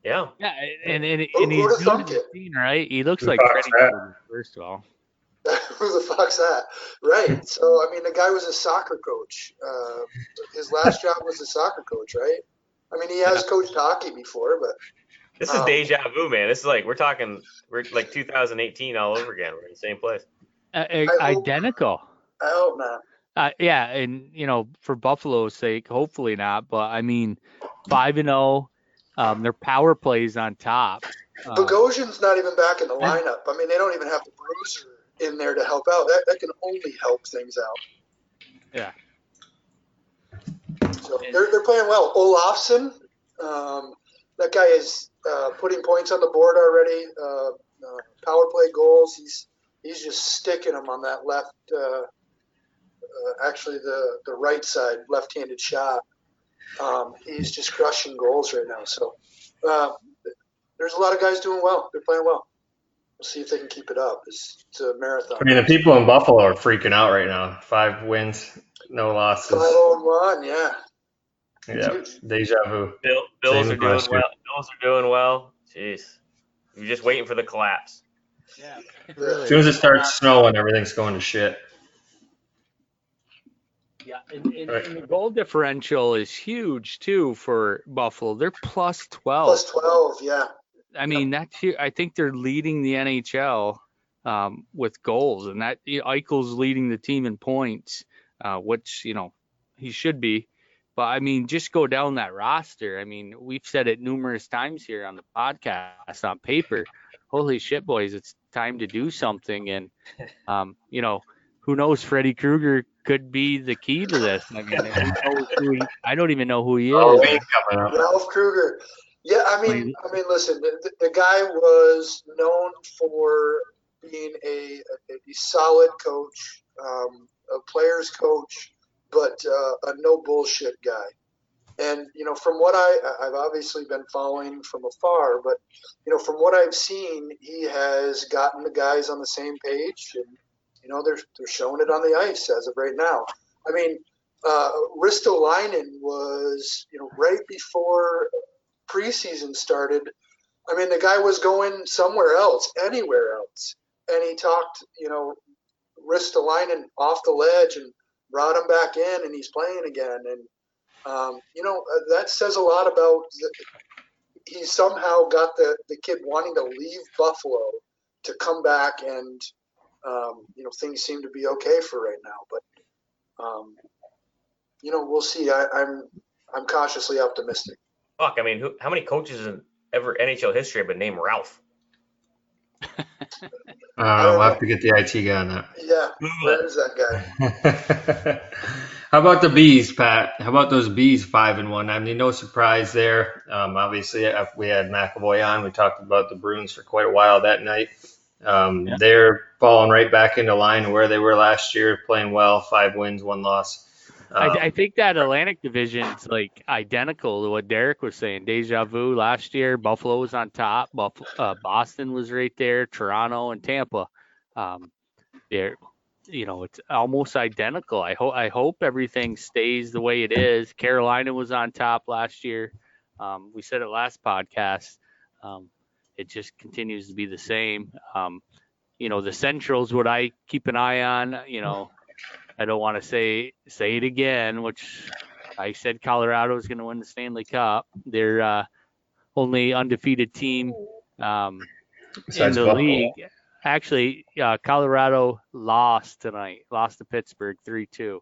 S5: Yeah.
S6: Yeah, and and, and,
S3: Who-
S6: and he's
S3: who'da
S6: new
S3: thunk
S6: to the
S3: it?
S6: scene, right? He looks
S2: Who
S6: like
S2: thought
S6: Freddie
S2: that?
S6: Krueger, first of all.
S3: Who the fuck's that? Right. So I mean, the guy was a soccer coach. Uh, his last job was a soccer coach, right? I mean, he has coached hockey before, but
S5: This is
S3: Oh.
S5: deja vu, man. This is like we're talking we're like 2018 all over again. We're in the same place.
S6: Uh,
S3: I hope-
S6: identical.
S3: I hope not.
S6: Uh, yeah, and you know, for Buffalo's sake, hopefully not. But I mean, five and zero, um, their power plays on top. Uh,
S3: Bogosian's not even back in the lineup. I mean, they don't even have the bruiser in there to help out. That, that can only help things out.
S6: Yeah.
S3: So they're, they're playing well. Olofsson, um, that guy is uh, putting points on the board already. Uh, uh, power play goals. He's he's just sticking them on that left. Uh, uh, actually, the the right side, left-handed shot. Um, he's just crushing goals right now. So uh, there's a lot of guys doing well. They're playing well. We'll see if they can keep it up. It's, it's a marathon.
S2: I mean, the people in Buffalo are freaking out right now. Five wins, no losses.
S3: Five and one, yeah.
S2: Yeah, deja vu.
S5: Bill, Bills
S2: Same
S5: are doing
S2: last
S5: well. Bills are doing well. Jeez, you're just waiting for the collapse.
S6: yeah, really.
S2: As soon as it starts snowing, everything's going to shit.
S6: Yeah, and, and, and the goal differential is huge too for Buffalo. They're plus twelve.
S3: Plus twelve, yeah.
S6: I mean, that's hu- I think they're leading the NHL um, with goals, and that Eichel's leading the team in points, uh, which you know he should be. But I mean, just go down that roster. I mean, we've said it numerous times here on the podcast on paper. Holy shit, boys! It's time to do something. And um, you know, who knows? Freddy Krueger could be the key to this. I mean, he, I don't even know who he is. Oh,
S3: Ralph Krueger. Yeah, I mean, I mean, listen, the, the guy was known for being a, a, a solid coach, um, a player's coach, but uh, a no bullshit guy. And you know, from what I I've obviously been following from afar, but you know, from what I've seen, he has gotten the guys on the same page, and you know, they're they're showing it on the ice as of right now. I mean, uh, Ristolainen was you know right before preseason started. I mean, the guy was going somewhere else, anywhere else, and he talked, you know, Risto Ristolainen off the ledge and brought him back in, and he's playing again. And um, you know, uh, that says a lot about. The, he somehow got the the kid wanting to leave Buffalo to come back, and um, you know, things seem to be okay for right now. But um, you know, we'll see. I, I'm I'm cautiously optimistic.
S5: Fuck, I mean, who, how many coaches in ever NHL history have been named Ralph?
S2: Uh, we'll have to get the IT guy on that.
S3: Yeah, where's that
S2: guy? How about the bees, Pat? How about those bees, five and one? I mean, no surprise there. Um, obviously, we had McAvoy on. We talked about the Bruins for quite a while that night. Um, yeah. They're falling right back into line where they were last year, playing well, five wins, one loss.
S6: I, um, I, think that Atlantic division is like identical to what Derek was saying. Deja vu last year. Buffalo was on top. Buffalo, uh, Boston was right there. Toronto and Tampa. Um, they're, you know, it's almost identical. I hope I hope everything stays the way it is. Carolina was on top last year. Um, we said it last podcast. Um, it just continues to be the same. Um, you know, the Central's what I keep an eye on. You know, I don't want to say say it again, which I said Colorado is going to win the Stanley Cup. They're uh, only undefeated team um, in the Buffalo. league. Actually, uh, Colorado lost tonight. Lost to Pittsburgh three two.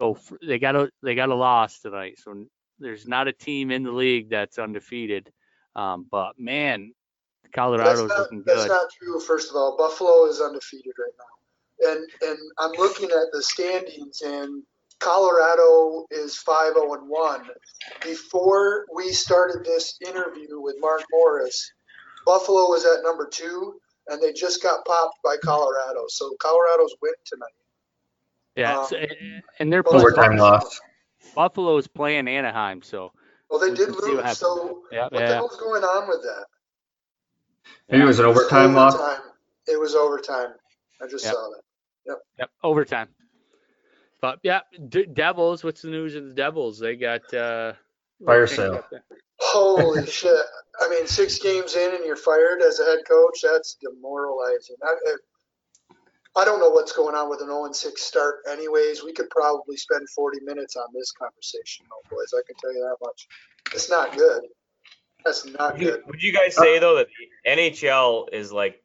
S6: So they got a they got a loss tonight. So there's not a team in the league that's undefeated. Um, but man, Colorado's
S3: not,
S6: looking good.
S3: That's not true. First of all, Buffalo is undefeated right now and and I'm looking at the standings, and Colorado is five zero oh and one. Before we started this interview with Mark Morris, Buffalo was at number two, and they just got popped by Colorado. So Colorado's win tonight.
S6: Yeah, um, and they're
S2: overtime loss.
S6: Buffalo's playing Anaheim, so.
S3: Well, they did lose. So yeah, what yeah. the hell's going on with that?
S2: Maybe it was an overtime, overtime loss.
S3: It was overtime. I just yep. saw that. Yep.
S6: Yep. Overtime. But yeah, D- Devils. What's the news of the Devils? They got uh,
S2: fire sale.
S3: Holy shit! I mean, six games in and you're fired as a head coach. That's demoralizing. I, I don't know what's going on with an 0 6 start. Anyways, we could probably spend 40 minutes on this conversation, though, boys. I can tell you that much. It's not good. That's not
S5: would
S3: you, good.
S5: Would you guys say though that the NHL is like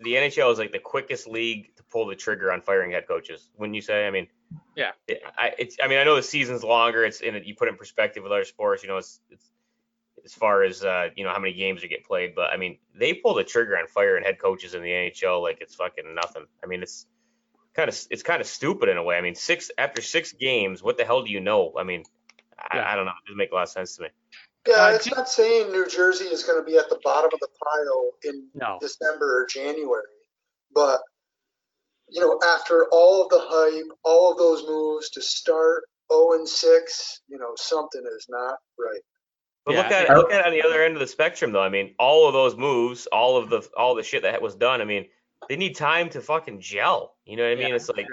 S5: the NHL is like the quickest league to pull the trigger on firing head coaches. Wouldn't you say? I mean,
S6: yeah.
S5: It, I, it's. I mean, I know the season's longer. It's in. You put it in perspective with other sports. You know, it's. it's as far as uh, you know how many games are get played, but I mean they pull the trigger on firing head coaches in the NHL like it's fucking nothing. I mean it's kind of it's kind of stupid in a way. I mean six after six games, what the hell do you know? I mean I, I don't know. It doesn't make a lot of sense to me.
S3: Yeah, uh, it's not saying New Jersey is going to be at the bottom of the pile in no. December or January, but you know, after all of the hype, all of those moves to start 0 and 6, you know, something is not right.
S5: But yeah. look at it, look at it on the other end of the spectrum, though. I mean, all of those moves, all of the all the shit that was done. I mean, they need time to fucking gel. You know what I mean? Yeah. It's like,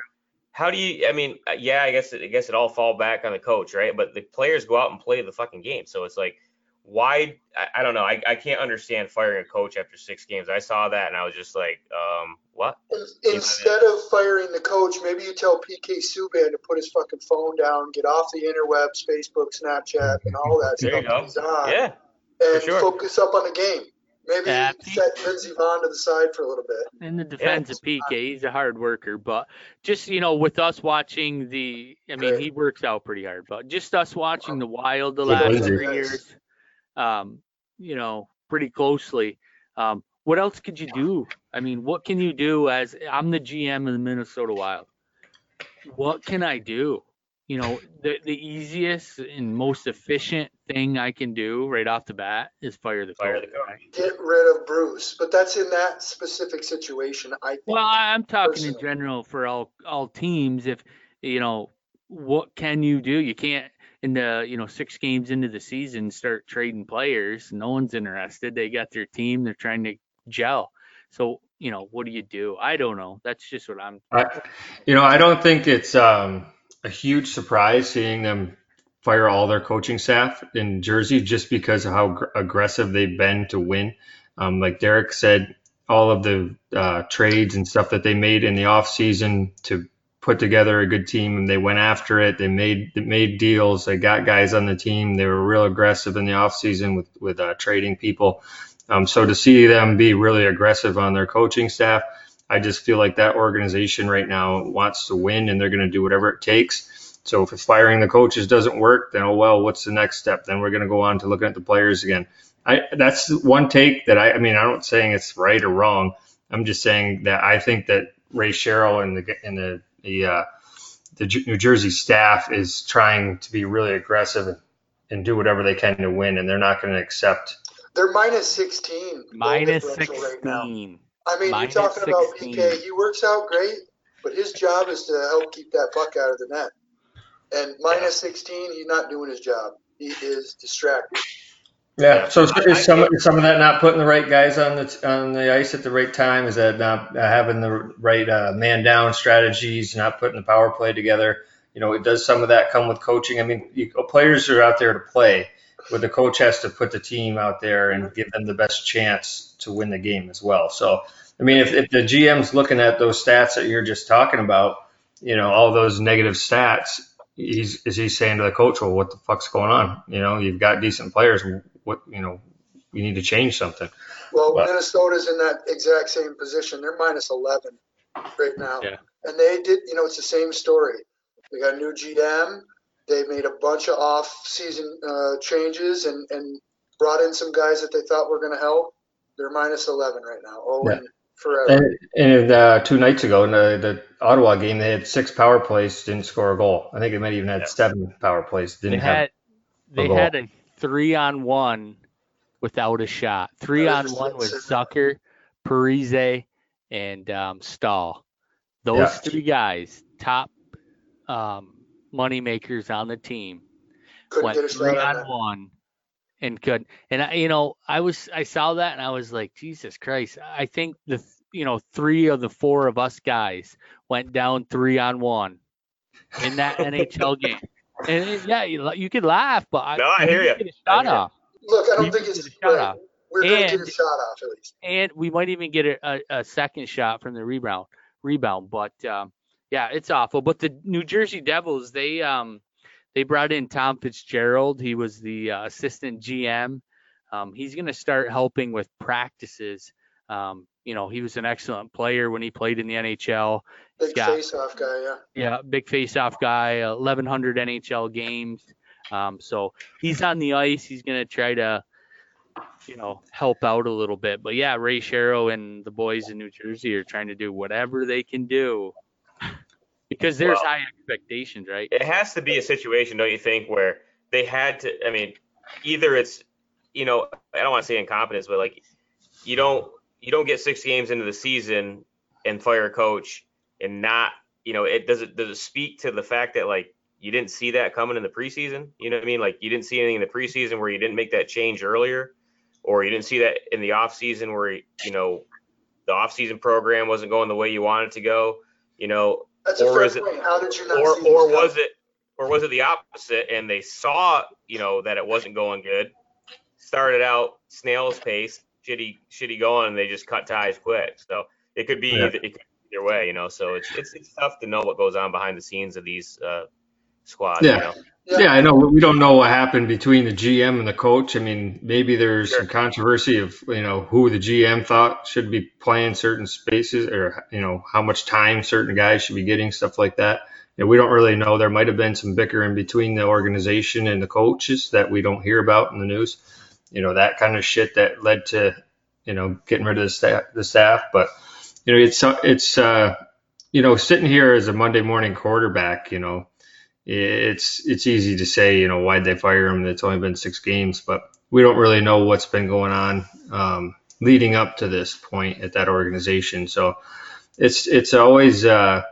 S5: how do you? I mean, uh, yeah, I guess it, I guess it all fall back on the coach, right? But the players go out and play the fucking game, so it's like, why? I, I don't know. I, I can't understand firing a coach after six games. I saw that and I was just like, um, what?
S3: Instead of firing the coach, maybe you tell PK Subban to put his fucking phone down, get off the interwebs, Facebook, Snapchat, and all that
S5: there
S3: stuff
S5: he's on,
S3: yeah, and sure. focus up on the game. Maybe
S6: Yeah.
S3: set Lindsey Vonn to the side for a little bit.
S6: In the defense of PK, he's a hard worker, but just you know, with us watching the, I mean,
S3: Right.
S6: he works out pretty hard, but just us watching the Wild the last
S2: Lindsey.
S6: three years, um, you know, pretty closely. Um, what else could you do? I mean, what can you do as I'm the GM of the Minnesota Wild? What can I do? You know, the the easiest and most efficient thing I can do right off the bat is fire the
S5: Fire the coach.
S6: right?
S3: Get rid of Bruce, but that's in that specific situation. I think.
S6: Well, I- I'm talking in
S3: personally.
S6: general for all all teams. If you know, what can you do? You can't in the you know six games into the season start trading players. No one's interested. They got their team. They're trying to gel. So you know, what do you do? I don't know. That's just what I'm.
S2: I, you know, I don't think it's um, a huge surprise seeing them fire all their coaching staff in Jersey just because of how gr- aggressive they've been to win. Um, like Derek said, all of the uh, trades and stuff that they made in the offseason to put together a good team and they went after it. They made they made deals. They got guys on the team. They were real aggressive in the offseason with with uh, trading people. Um, so to see them be really aggressive on their coaching staff, I just feel like that organization right now wants to win and they're going to do whatever it takes. So if firing the coaches doesn't work, then oh well, what's the next step? Then we're going to go on to looking at the players again. I that's one take that I, I mean, I'm not saying it's right or wrong. I'm just saying that I think that Ray Shero and the and the the uh, the Ju- New Jersey staff is trying to be really aggressive and, and do whatever they can to win, and they're not going to accept.
S3: They're minus 16. goal
S6: Minus
S3: differential right now.
S6: 16.
S3: I mean,
S6: Minus
S3: you're talking about
S6: 16.
S3: PK. He works out great, but his job is to help keep that puck out of the net. And minus 16, he's not doing his job. He is distracted.
S2: Yeah. So is, is some is some of that not putting the right guys on the on the ice at the right time? Is that not uh, having the right uh, man down strategies? Not putting the power play together? You know, it does some of that come with coaching. I mean, you, players are out there to play, but the coach has to put the team out there and give them the best chance to win the game as well. So, I mean, if, if the GM's looking at those stats that you're just talking about, you know, all those negative stats, he's is he saying to the coach, well, what the fuck's going on? You know, you've got decent players. What you know, you need to change something.
S3: Well,
S2: But-
S3: Minnesota's in that exact same position. They're minus 11 right now.
S6: Yeah.
S3: And they did, you know, it's the same story. They got a new GM. They made a bunch of off-season uh, changes and, and brought in some guys that they thought were going to help. They're minus 11 right now. Oh,
S2: Yeah.
S3: and forever.
S2: And, and uh, two nights ago in the, the Ottawa game, they had six power plays, didn't score a goal. I think they might even had
S5: Yeah.
S2: seven power plays, didn't have.
S6: had they
S2: goal.
S6: had a three on one without a shot. Three on one with. Zucker, Parise, and um, Staal. Those
S2: Yeah.
S6: three guys, top um, money makers on the team,
S3: Couldn't
S6: went
S3: get a
S6: three
S3: on
S6: on
S3: that.
S6: one and could. And I, you know, I was I saw that and I was like, Jesus Christ! I think the you know three of the four of us guys went down three on one in that NHL game. And it- yeah, you, you could laugh, but I,
S5: No, I
S6: we
S5: hear
S6: didn't. Get a shot
S5: I hear ya.
S6: off,
S3: Look, I don't think it's
S6: a shot
S3: right.
S6: off.
S3: We're going to get a
S6: And-
S3: shot off at least.
S6: and we might even get a, a, a second shot from the rebound. Rebound, but um, yeah, it's awful. But the New Jersey Devils, they um, they brought in Tom Fitzgerald. He was the uh, assistant GM. Um, he's going to start helping with practices. Um, you know, he was an excellent player when he played in the NHL.
S3: Big
S6: got-
S3: face-off guy, yeah.
S6: Yeah, big face-off guy, 1,100 NHL games. Um, so he's on the ice. He's going to try to, you know, help out a little bit. But yeah, Ray Shero and the boys in New Jersey are trying to do whatever they can do because there's
S5: Well-
S6: high expectations, right?
S5: It has to be a situation, don't you think, where they had to? I mean, either it's, you know, I don't want to say incompetence, but like, you don't you don't get six games into the season and fire a coach and not, you know, it does it does it speak to the fact that like you didn't see that coming in the preseason? You know what I mean? Like you didn't see anything in the preseason where you didn't make that change earlier, or you didn't see that in the off season where you know the off season program wasn't going the way you wanted to go. You know,
S3: That's a
S5: Or
S3: fair
S5: is it-
S3: How did you not
S5: or
S3: see this
S5: or
S3: coming?
S5: was it or was it the opposite and they saw you know that it wasn't going good started out snail's pace shitty shitty going and they just cut ties quick so it could be
S2: Yeah.
S5: either, it could be either way you know so it's, it's it's tough to know what goes on behind the scenes of these uh squads
S2: Yeah.
S5: you know
S2: Yeah. yeah. I know. We don't know what happened between the GM and the coach. I mean, maybe there's sure. some controversy of you know who the GM thought should be playing certain spaces, or you know how much time certain guys should be getting, stuff like that. You know, we don't really know. There might have been some bickering between the organization and the coaches that we don't hear about in the news. You know, that kind of shit that led to you know getting rid of the staff. The staff, but you know, it's it's uh, you know sitting here as a Monday morning quarterback, you know it's it's easy to say, you know, why'd they fire him? It's only been six games, but we don't really know what's been going on um, leading up to this point at that organization. So it's it's always uh,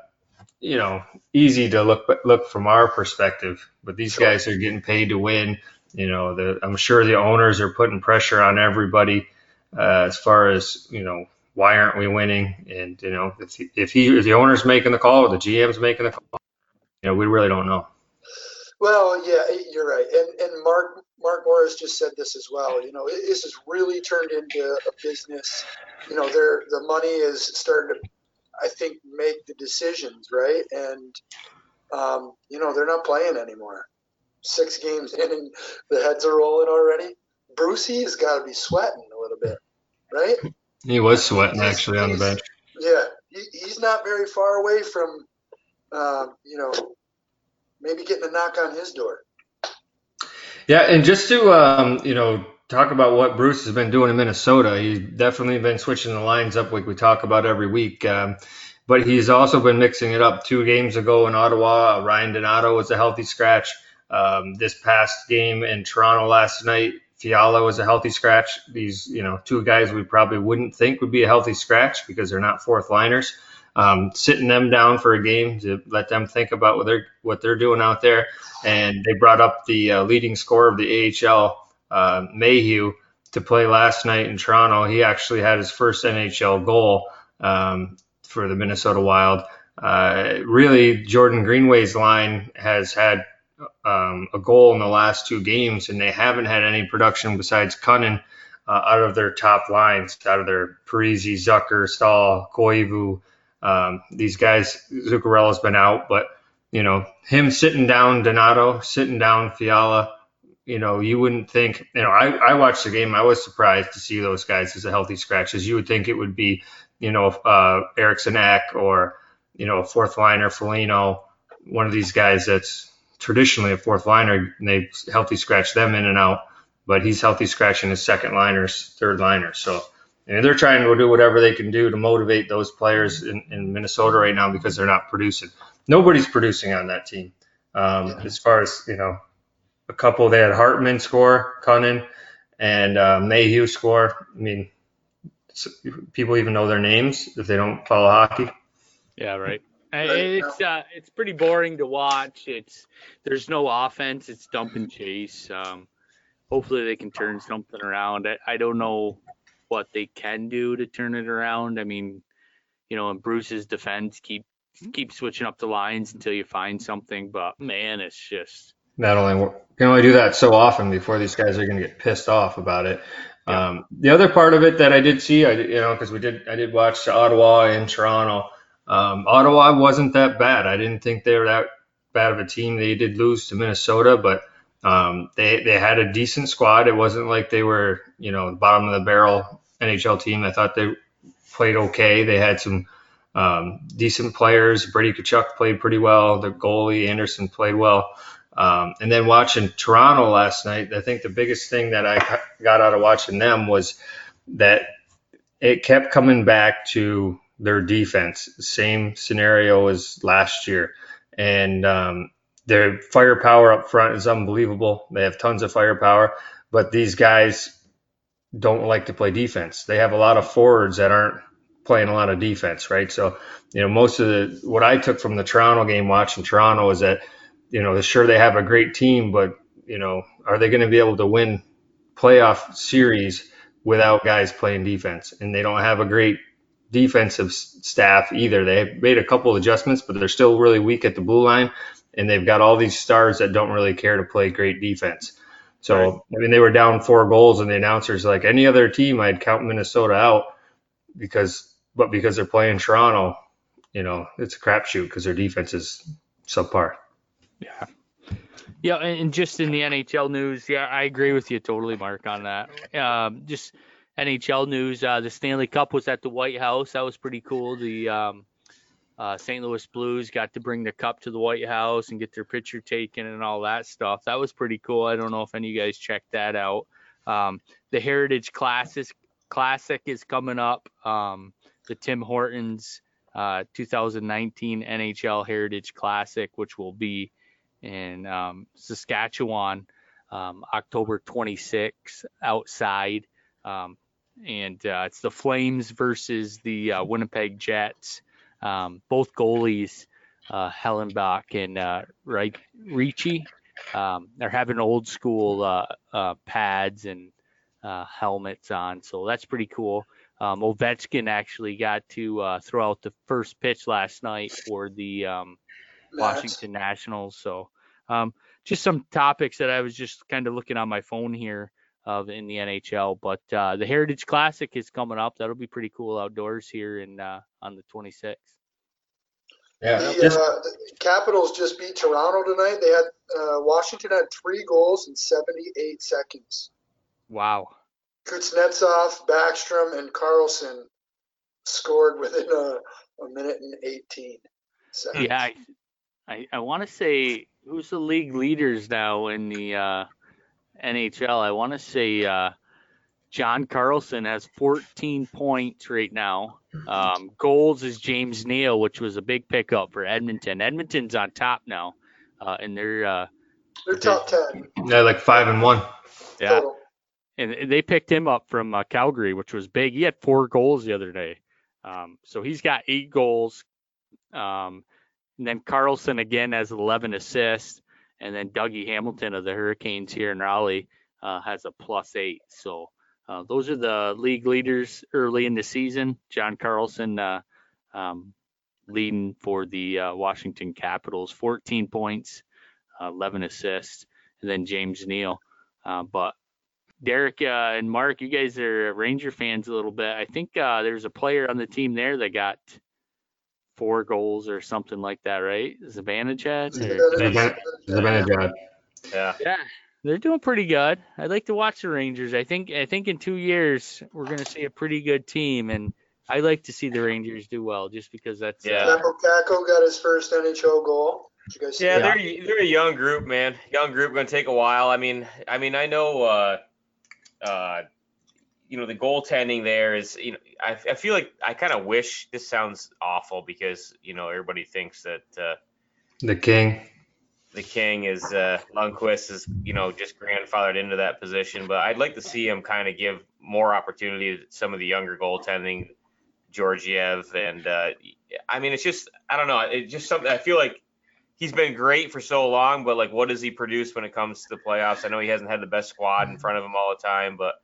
S2: you know easy to look look from our perspective, but these sure. guys are getting paid to win. You know, the, I'm sure the owners are putting pressure on everybody uh, as far as you know why aren't we winning? And you know, if he, if he if the owner's making the call or the GM's making the call, you know, we really don't know.
S3: Well, yeah, you're right, and and Mark Mark Morris just said this as well. You know, this has really turned into a business. You know, there the money is starting to, I think, make the decisions right, and um, you know they're not playing anymore. Six games in, and the heads are rolling already. Brucey has got to be sweating a little bit, right?
S2: He was sweating actually on the bench.
S3: Yeah, he, he's not very far away from uh, you know, maybe getting a knock on his door.
S2: Yeah, and just to um, you know talk about what Bruce has been doing in Minnesota, he's definitely been switching the lines up like we talk about every week. Um, but he's also been mixing it up. Two games ago in Ottawa, Ryan Donato was a healthy scratch. Um, this past game in Toronto last night, Fiala was a healthy scratch. These, you know, two guys we probably wouldn't think would be a healthy scratch because they're not fourth liners um, sitting them down for a game to let them think about what they're what they're doing out there. And they brought up the uh, leading scorer of the AHL, uh, Mayhew, to play last night in Toronto. He actually had his first NHL goal um, for the Minnesota Wild. Uh, really, Jordan Greenway's line has had um, a goal in the last two games, and they haven't had any production besides Kunin uh, out of their top lines, out of their Parise, Zucker, Staal, Koivu, um, these guys, Zuccarello's been out, but you know him sitting down Donato, sitting down Fiala. You know, you wouldn't think. You know, I, I watched the game. I was surprised to see those guys as a healthy scratches. You would think it would be, you know, uh, Eriksson Ek or you know, a fourth liner, Foligno, one of these guys that's traditionally a fourth liner, and they healthy scratch them in and out. But he's healthy scratching his second liners, third liners. So and they're trying to do whatever they can do to motivate those players in, in Minnesota right now because they're not producing. Nobody's producing on that team. Um, as far as you know, a couple they had Hartman score, Kunin, and uh, Mayhew score. I mean, people even know their names if they don't follow hockey.
S6: Yeah, right. It's uh, it's pretty boring to watch. It's there's no offense. It's dump and chase. Um, hopefully they can turn something around. I, I don't know what they can do to turn it around. I mean, you know, in Bruce's defense, keep keep switching up the lines until you find something. But man, it's just
S2: not only can only do that so often before these guys are going to get pissed off about it. Yeah. Um, the other part of it that I did see, I you know, because we did I did watch Ottawa and Toronto. Um, Ottawa wasn't that bad. I didn't think they were that bad of a team. They did lose to Minnesota, but um, they they had a decent squad. It wasn't like they were you know bottom of the barrel NHL team. I thought they played okay. They had some um, decent players. Brady Tkachuk played pretty well. The goalie Anderson played well. Um, and then watching Toronto last night, I think the biggest thing that I got out of watching them was that it kept coming back to their defense. Same scenario as last year. And um, their firepower up front is unbelievable. They have tons of firepower, but these guys don't like to play defense. They have a lot of forwards that aren't playing a lot of defense, right? So, you know, most of the what I took from the Toronto game watching Toronto is that, you know, sure they have a great team, but you know, are they going to be able to win playoff series without guys playing defense? And they don't have a great defensive staff either. They made a couple adjustments, but they're still really weak at the blue line, and they've got all these stars that don't really care to play great defense. So right. I mean, they were down four goals, and the announcers like any other team, I'd count Minnesota out because, but because they're playing Toronto, you know, it's a crapshoot because their defense is subpar.
S6: Yeah. Yeah, and just in the NHL news, yeah, I agree with you totally, Mark, on that. Um, just NHL news, uh, the Stanley Cup was at the White House. That was pretty cool. The um, uh, St. Louis Blues got to bring the cup to the White House and get their picture taken and all that stuff. That was pretty cool. I don't know if any of you guys checked that out. Um, the Heritage Classic Classic is coming up. Um, the Tim Hortons uh, 2019 NHL Heritage Classic, which will be in um, Saskatchewan, um, October 26th outside. Um, and uh, it's the Flames versus the uh, Winnipeg Jets. Um, both goalies, uh, Hellebuyck and uh, Rittich, um, are having old school uh, uh, pads and uh, helmets on, so that's pretty cool. Um, Ovechkin actually got to uh, throw out the first pitch last night for the um, Washington Nationals. So, um, just some topics that I was just kind of looking on my phone here of in the NHL. But uh, the Heritage Classic is coming up. That'll be pretty cool outdoors here in uh, on the 26th.
S3: Yeah, the, just, uh, Capitals just beat Toronto tonight. They had uh, Washington had three goals in 78 seconds.
S6: Wow.
S3: Kuznetsov, Backstrom, and Carlson scored within a, a minute and 18 seconds.
S6: Yeah, I, I, I want to say who's the league leaders now in the uh, NHL. I want to say uh, John Carlson has 14 points right now. Um, goals is James Neal, which was a big pickup for Edmonton. Edmonton's on top now, uh, and they're uh,
S3: they're top ten.
S2: They're like five and one.
S6: Yeah, Total. and they picked him up from uh, Calgary, which was big. He had four goals the other day, um, so he's got eight goals. Um, and then Carlson again has 11 assists. And then Dougie Hamilton of the Hurricanes here in Raleigh uh, has a plus eight. So uh, those are the league leaders early in the season. John Carlson uh, um, leading for the uh, Washington Capitals, 14 points, 11 assists, and then James Neal. Uh, but Derek uh, and Mark, you guys are Ranger fans a little bit. I think there's a player on the team there that got four goals or something like that, right? Zibanejad?
S2: Zibanejad.
S5: Yeah.
S6: Yeah. They're doing pretty good. I'd like to watch the Rangers. I think I think in two years we're gonna see a pretty good team and I like to see the Rangers do well just because that's
S5: yeah.
S3: Uh, Kakko got his first NHL goal.
S5: yeah, they're they're a young group, man. Young group, going to take a while. I mean, I mean, I know uh, uh, you know the goaltending there is you know I, I feel like I kind of wish this sounds awful because you know everybody thinks that uh,
S2: the king
S5: the king is uh, Lundqvist is you know just grandfathered into that position, but I'd like to see him kind of give more opportunity to some of the younger goaltending, Georgiev, and uh, I mean it's just I don't know it's just something I feel like he's been great for so long, but like what does he produce when it comes to the playoffs? I know he hasn't had the best squad in front of him all the time, but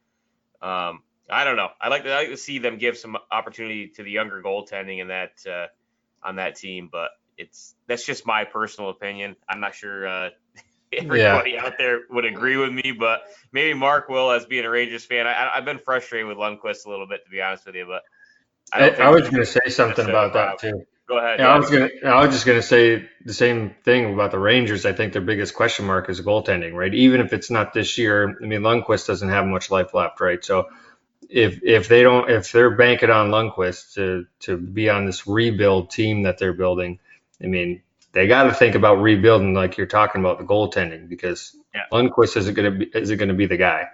S5: um, I don't know. I like to I like to see them give some opportunity to the younger goaltending in that uh, on that team, but it's that's just my personal opinion. I'm not sure uh, everybody yeah. out there would agree with me, but maybe Mark will, as being a Rangers fan. I, have been frustrated with Lundqvist a little bit, to be honest with you, but
S2: I, I, I was going to say something about that too.
S5: Go ahead.
S2: Yeah, I was gonna. I was just gonna say the same thing about the Rangers. I think their biggest question mark is goaltending, right? Even if it's not this year. I mean, Lundqvist doesn't have much life left, right? So if if they don't, if they're banking on Lundqvist to to be on this rebuild team that they're building, I mean, they got to think about rebuilding, like you're talking about the goaltending, because yeah. Lundqvist isn't going to be isn't to be the guy.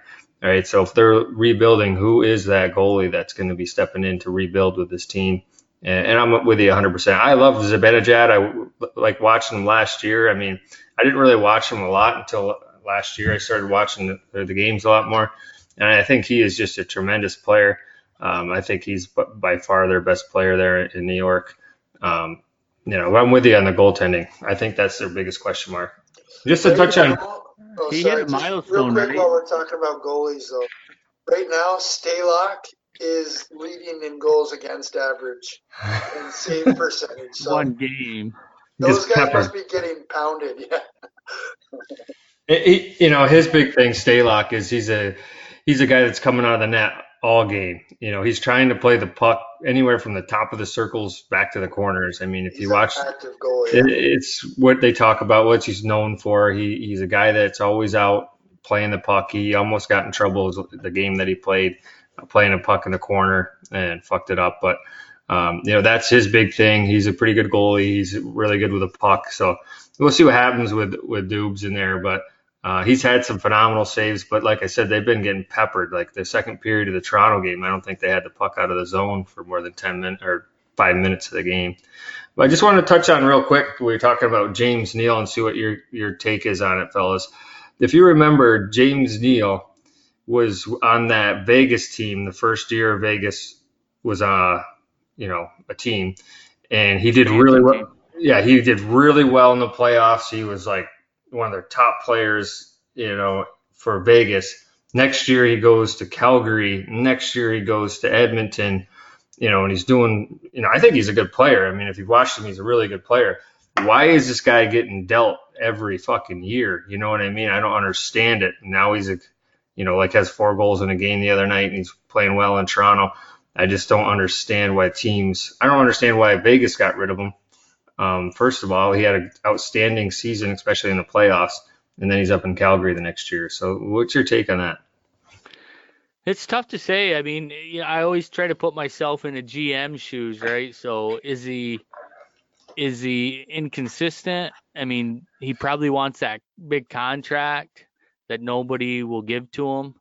S2: All right. So if they're rebuilding, who is that goalie that's going to be stepping in to rebuild with this team? And, and I'm with you 100%. I love Zibanejad. I like watching him last year. I mean, I didn't really watch him a lot until last year. I started watching the, the games a lot more. And I think he is just a tremendous player. Um, I think he's by far their best player there in New York. Um, you know, I'm with you on the goaltending. I think that's their biggest question mark. Just to touch on.
S6: Oh, he sorry, hit a milestone.
S3: Real quick, right? while we're talking about goalies, though, right now Stalock is leading in goals against average and save percentage. So
S6: One game.
S3: Those Just guys pepper. must be getting pounded. Yeah.
S2: It, you know, his big thing, Stalock, is he's a he's a guy that's coming out of the net all game. You know, he's trying to play the puck anywhere from the top of the circles back to the corners. I mean, if
S3: He's
S2: you watch,
S3: active goalie.
S2: it, it's what they talk about, what he's known for. He, he's a guy that's always out playing the puck. He almost got in trouble the game that he played, playing a puck in the corner and fucked it up. But, um, you know, that's his big thing. He's a pretty good goalie. He's really good with a puck. So we'll see what happens with, with Dubes in there. But, uh, he's had some phenomenal saves, but like I said, they've been getting peppered. Like the second period of the Toronto game, I don't think they had the puck out of the zone for more than 10 minutes or five minutes of the game. But I just wanted to touch on real quick. We were talking about James Neal and see what your, your take is on it, fellas. If you remember, James Neal was on that Vegas team the first year Vegas was uh you know a team, and he did really well. Yeah, he did really well in the playoffs. He was like one of their top players, you know, for Vegas. Next year he goes to Calgary. Next year he goes to Edmonton. You know, and he's doing. You know, I think he's a good player. I mean, if you've watched him, he's a really good player. Why is this guy getting dealt every fucking year? You know what I mean? I don't understand it. Now he's a, you know, like has four goals in a game the other night, and he's playing well in Toronto. I just don't understand why teams. I don't understand why Vegas got rid of him. Um, first of all, he had an outstanding season, especially in the playoffs, and then he's up in Calgary the next year. So, what's your take on that?
S6: It's tough to say. I mean, you know, I always try to put myself in a GM shoes, right? So is he is he inconsistent? I mean, he probably wants that big contract that nobody will give to him.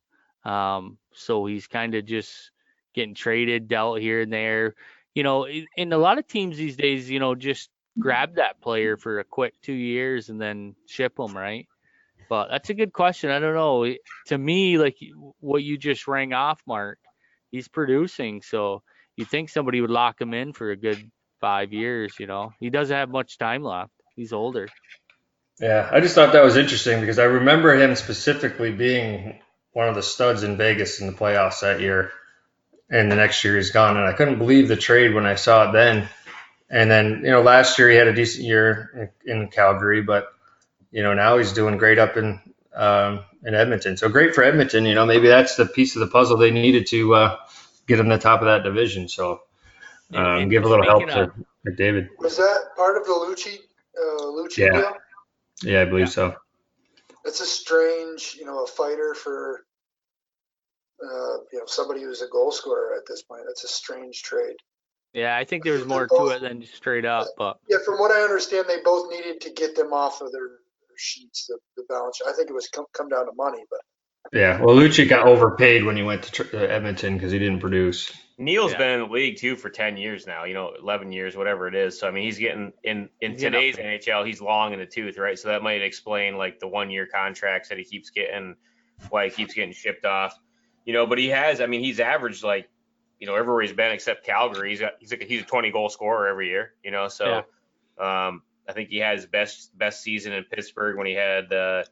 S6: Um, so he's kind of just getting traded, dealt here and there. You know, in a lot of teams these days, you know, just grab that player for a quick two years and then ship them, right? But that's a good question. I don't know. To me, like what you just rang off, Mark, he's producing. So you think somebody would lock him in for a good five years, you know? He doesn't have much time left. He's older.
S2: Yeah, I just thought that was interesting because I remember him specifically being one of the studs in Vegas in the playoffs that year. And the next year he's gone. And I couldn't believe the trade when I saw it then. And then, you know, last year he had a decent year in, in Calgary, but, you know, now he's doing great up in um, in Edmonton. So great for Edmonton. You know, maybe that's the piece of the puzzle they needed to uh, get in the top of that division. So um, give a little help to David.
S3: Was that part of the Lucic uh, Lucic
S2: Yeah.
S3: deal?
S2: Yeah, I believe so.
S3: It's a strange, you know, a fighter for, uh, you know, somebody who's a goal scorer at this point. That's a strange trade.
S6: Yeah, I think there's more to it than straight up, but
S3: Yeah, from what I understand, they both needed to get them off of their, their sheets, the, the balance. I think it was come, come down to money, but
S2: Yeah, well, Lucic got overpaid when he went to uh, Edmonton because he didn't produce.
S5: Neil's
S6: Yeah.
S5: been in the league too for ten years now. You know, eleven years, whatever it is. So I mean, he's getting in in
S6: He's
S5: today's NHL. He's long in the tooth, right? So that might explain like the one year contracts that he keeps getting, why he keeps getting shipped off. You know, but he has. I mean, he's averaged like, you know, everywhere he's been except Calgary. He's got he's like he's a twenty goal scorer every year. You know, so um, I think he had his best best season in Pittsburgh when he had uh,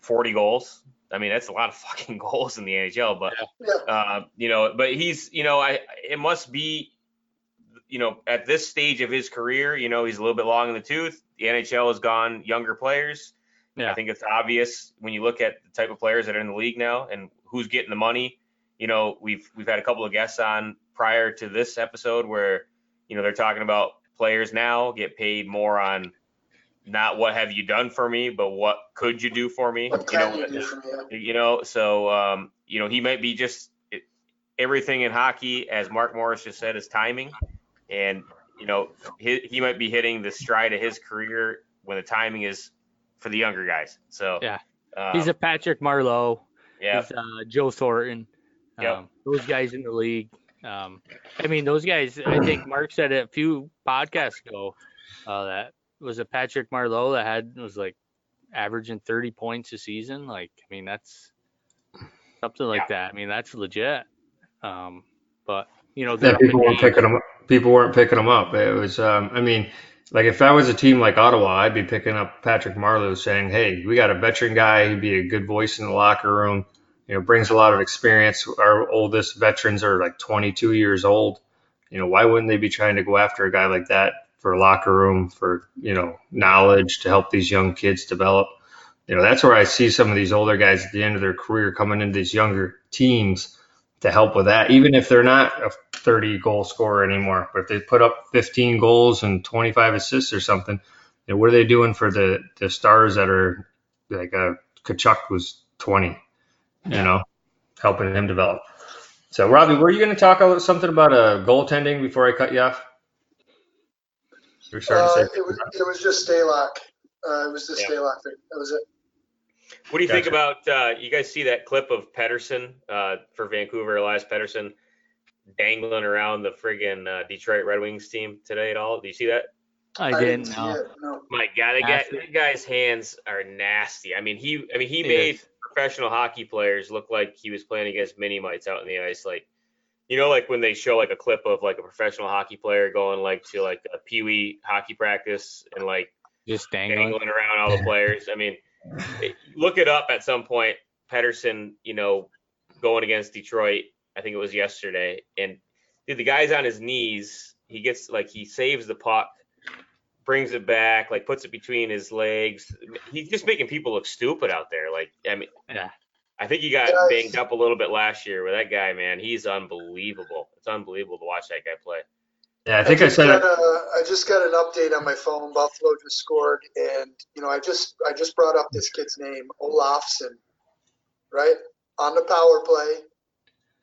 S5: forty goals. I mean, that's a lot of fucking goals in the NHL, but
S3: yeah,
S5: uh, you know, but he's, you know, I it must be, you know, at this stage of his career, you know, he's a little bit long in the tooth. The NHL has gone younger players.
S6: Yeah.
S5: I think it's obvious when you look at the type of players that are in the league now and who's getting the money. You know, we've we've had a couple of guests on prior to this episode where, you know, they're talking about players now get paid more on not what have you done for me, but what could you do for me?
S3: what
S5: You know,
S3: you do for me?
S5: You know so um, you know he might be just it, everything in hockey as mark morris just said is timing and you know he, he might be hitting the stride of his career when the timing is for the younger guys so
S6: Yeah.
S5: um,
S6: he's a Patrick Marleau.
S5: yeah
S6: He's uh, Joe Thornton. Um,
S5: Yep.
S6: Those guys in the league. Um, I mean, those guys. I think Mark said it a few podcasts ago. Uh, that was a Patrick Marleau that had was like averaging 30 points a season. Like, I mean, that's something like that. I mean, that's legit. Um, but you know,
S2: Yeah, people weren't picking them. up. People weren't picking him up. It was, um, I mean, like if I was a team like Ottawa, I'd be picking up Patrick Marleau, saying, "Hey, we got a veteran guy. He'd be a good voice in the locker room. You know, brings a lot of experience. Our oldest veterans are like 22 years old. You know, why wouldn't they be trying to go after a guy like that for locker room, for you know, knowledge to help these young kids develop? You know, that's where I see some of these older guys at the end of their career coming into these younger teams to help with that, even if they're not a 30 goal scorer anymore. But if they put up 15 goals and 25 assists or something, you know, what are they doing for the, the stars that are like a uh, Tkachuk was 20, you know, helping him develop. So, Robbie, were you going to talk about something about uh, goaltending before I cut you off?
S3: Uh, it, was, it was just Stalock. Uh, it was the yeah. Stalock thing. That was it.
S5: What do you gotcha. think about? Uh, you guys see that clip of Pettersson uh, for Vancouver, Elias Pettersson, dangling around the friggin' uh, Detroit Red Wings team today at all? Do you see that?
S6: I, I didn't. know.
S5: no. My God, that, guy, that guy's hands are nasty. I mean, he, I mean, he made professional hockey players look like he was playing against mini mites out in the ice, like you know, like when they show like a clip of like a professional hockey player going like to like a pee wee hockey practice and like
S6: just dangling,
S5: dangling around all the players. I mean, look it up at some point. Pettersson, you know, going against Detroit, I think it was yesterday, and dude, the guy's on his knees. He gets like he saves the puck, brings it back, like puts it between his legs. He's just making people look stupid out there. Like, I mean, yeah. I think he got yes. banged up a little bit last year with that guy, man. He's unbelievable. It's unbelievable to watch that guy play.
S2: Yeah, I think I, I said
S3: got a, I just got an update on my phone. Buffalo just scored, and you know, I just I just brought up this kid's name, Olofsson, right on the power play.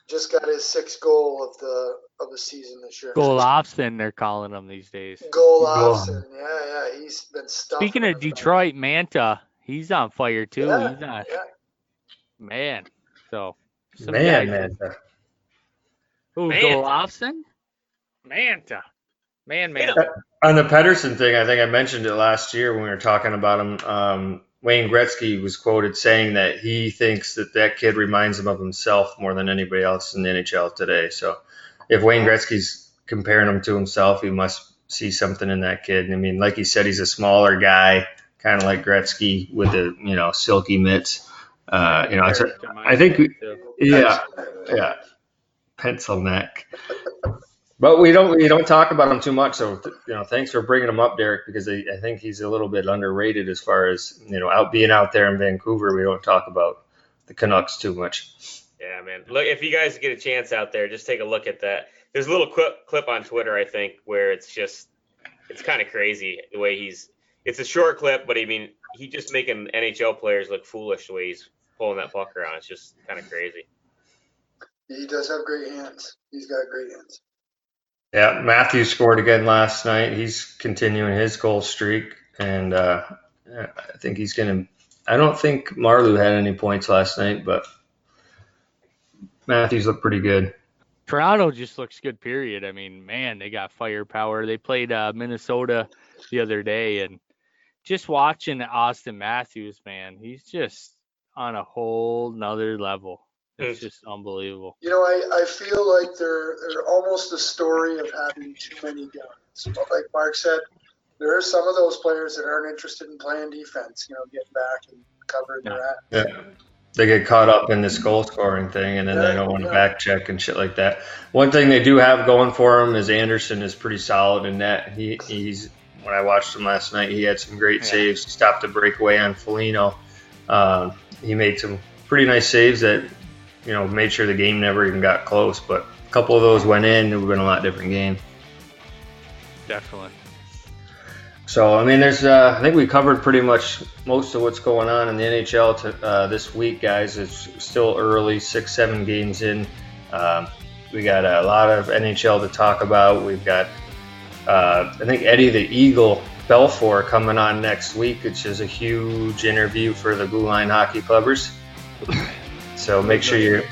S3: Just got his sixth goal of the of the season this year.
S6: Golofsson, they're calling him these days.
S3: Golofsson, yeah, yeah, he's been stuck.
S6: Speaking of Detroit, Mantha, he's on fire too. Yeah, he's on. Yeah man. So
S2: man, Mantha.
S6: Who Golofsson? Mantha. Man, man.
S2: On the Pettersson thing, I think I mentioned it last year when we were talking about him. Um, Wayne Gretzky was quoted saying that he thinks that that kid reminds him of himself more than anybody else in the NHL today. So if Wayne Gretzky's comparing him to himself, he must see something in that kid. I mean, like he said, he's a smaller guy, kind of like Gretzky with the you know silky mitts. Uh, you know, I think, yeah, yeah, pencil neck. But we don't we don't talk about him too much. So you know, thanks for bringing him up, Derek, because I, I think he's a little bit underrated as far as you know, out being out there in Vancouver. We don't talk about the Canucks too much.
S5: Yeah, man. Look, if you guys get a chance out there, just take a look at that. There's a little clip clip on Twitter, I think, where it's just it's kind of crazy the way he's. It's a short clip, but I mean, he just making NHL players look foolish the way he's pulling that puck around. It's just kind of crazy.
S3: He does have great hands. He's got great hands.
S2: Yeah, Matthew scored again last night. He's continuing his goal streak, and uh, I think he's going to. I don't think Marleau had any points last night, but Matthews looked pretty good.
S6: Toronto just looks good. Period. I mean, man, they got firepower. They played uh, Minnesota the other day, and just watching Austin Matthews, man, he's just on a whole nother level. It's just unbelievable.
S3: You know, I, I feel like they're they're almost a story of having too many guns. But like Mark said, there are some of those players that aren't interested in playing defense. You know, getting back and covering yeah.
S2: their ass. Yeah. They get caught up in this goal scoring thing, and then yeah, they don't want to back check and shit like that. One thing they do have going for them is Andersen is pretty solid in net. He, he's when I watched him last night, he had some great saves. He stopped a breakaway on Foligno. Um, he made some pretty nice saves that you know made sure the game never even got close. But a couple of those went in, it would have been a lot different game.
S6: Definitely.
S2: So I mean, there's uh, I think we covered pretty much most of what's going on in the NHL to, uh, this week, guys. It's still early, six seven games in. Um, we got a lot of NHL to talk about. We've got uh, I think Eddie the Eagle Belfour coming on next week, which is a huge interview for the Blue Line Hockey Clubbers. So make sure you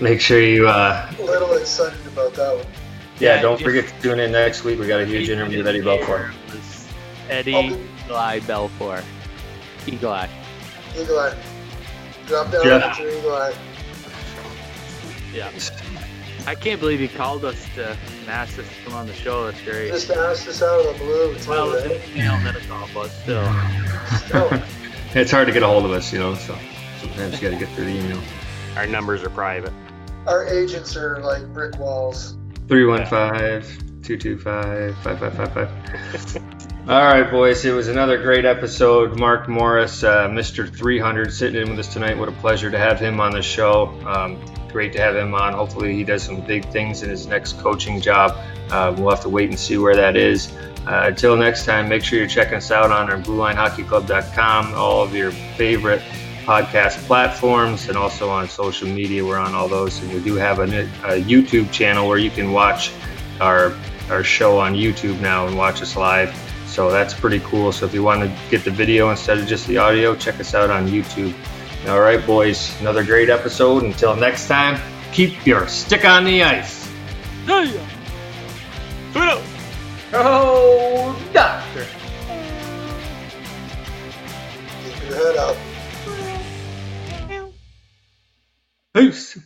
S2: make sure you. Uh,
S3: a little excited about that one.
S2: Yeah, yeah don't forget to tune in next week. We got a huge interview with Eddie Belfour.
S6: Eddie Eli Belfour. Eagle Eye.
S3: Eagle Eye. Drop down Jeff. Eagle Eye.
S6: Yeah. I can't believe he called us to ask us to come on the show. That's great.
S3: Just asked us out of the blue. It's
S6: well, it's an email that it's all, but still.
S2: still. it's hard to get a hold of us, you know, so sometimes you got to get through the email.
S5: Our numbers are private.
S3: Our agents are like brick walls.
S2: 315 225 5555. All right, boys. It was another great episode. Mark Morris, uh, Mr. 300, sitting in with us tonight. What a pleasure to have him on the show. Um, great to have him on. Hopefully, he does some big things in his next coaching job. Uh, we'll have to wait and see where that is. Uh, until next time, make sure you're checking us out on our BlueLineHockeyClub.com, all of your favorite podcast platforms, and also on social media. We're on all those, and we do have a, a YouTube channel where you can watch our our show on YouTube now and watch us live. So that's pretty cool. So if you want to get the video instead of just the audio, check us out on YouTube. All right, boys, another great episode. Until next time, keep your stick on the ice.
S6: Yeah.
S2: Oh, doctor.
S3: Keep your head up.
S2: Peace.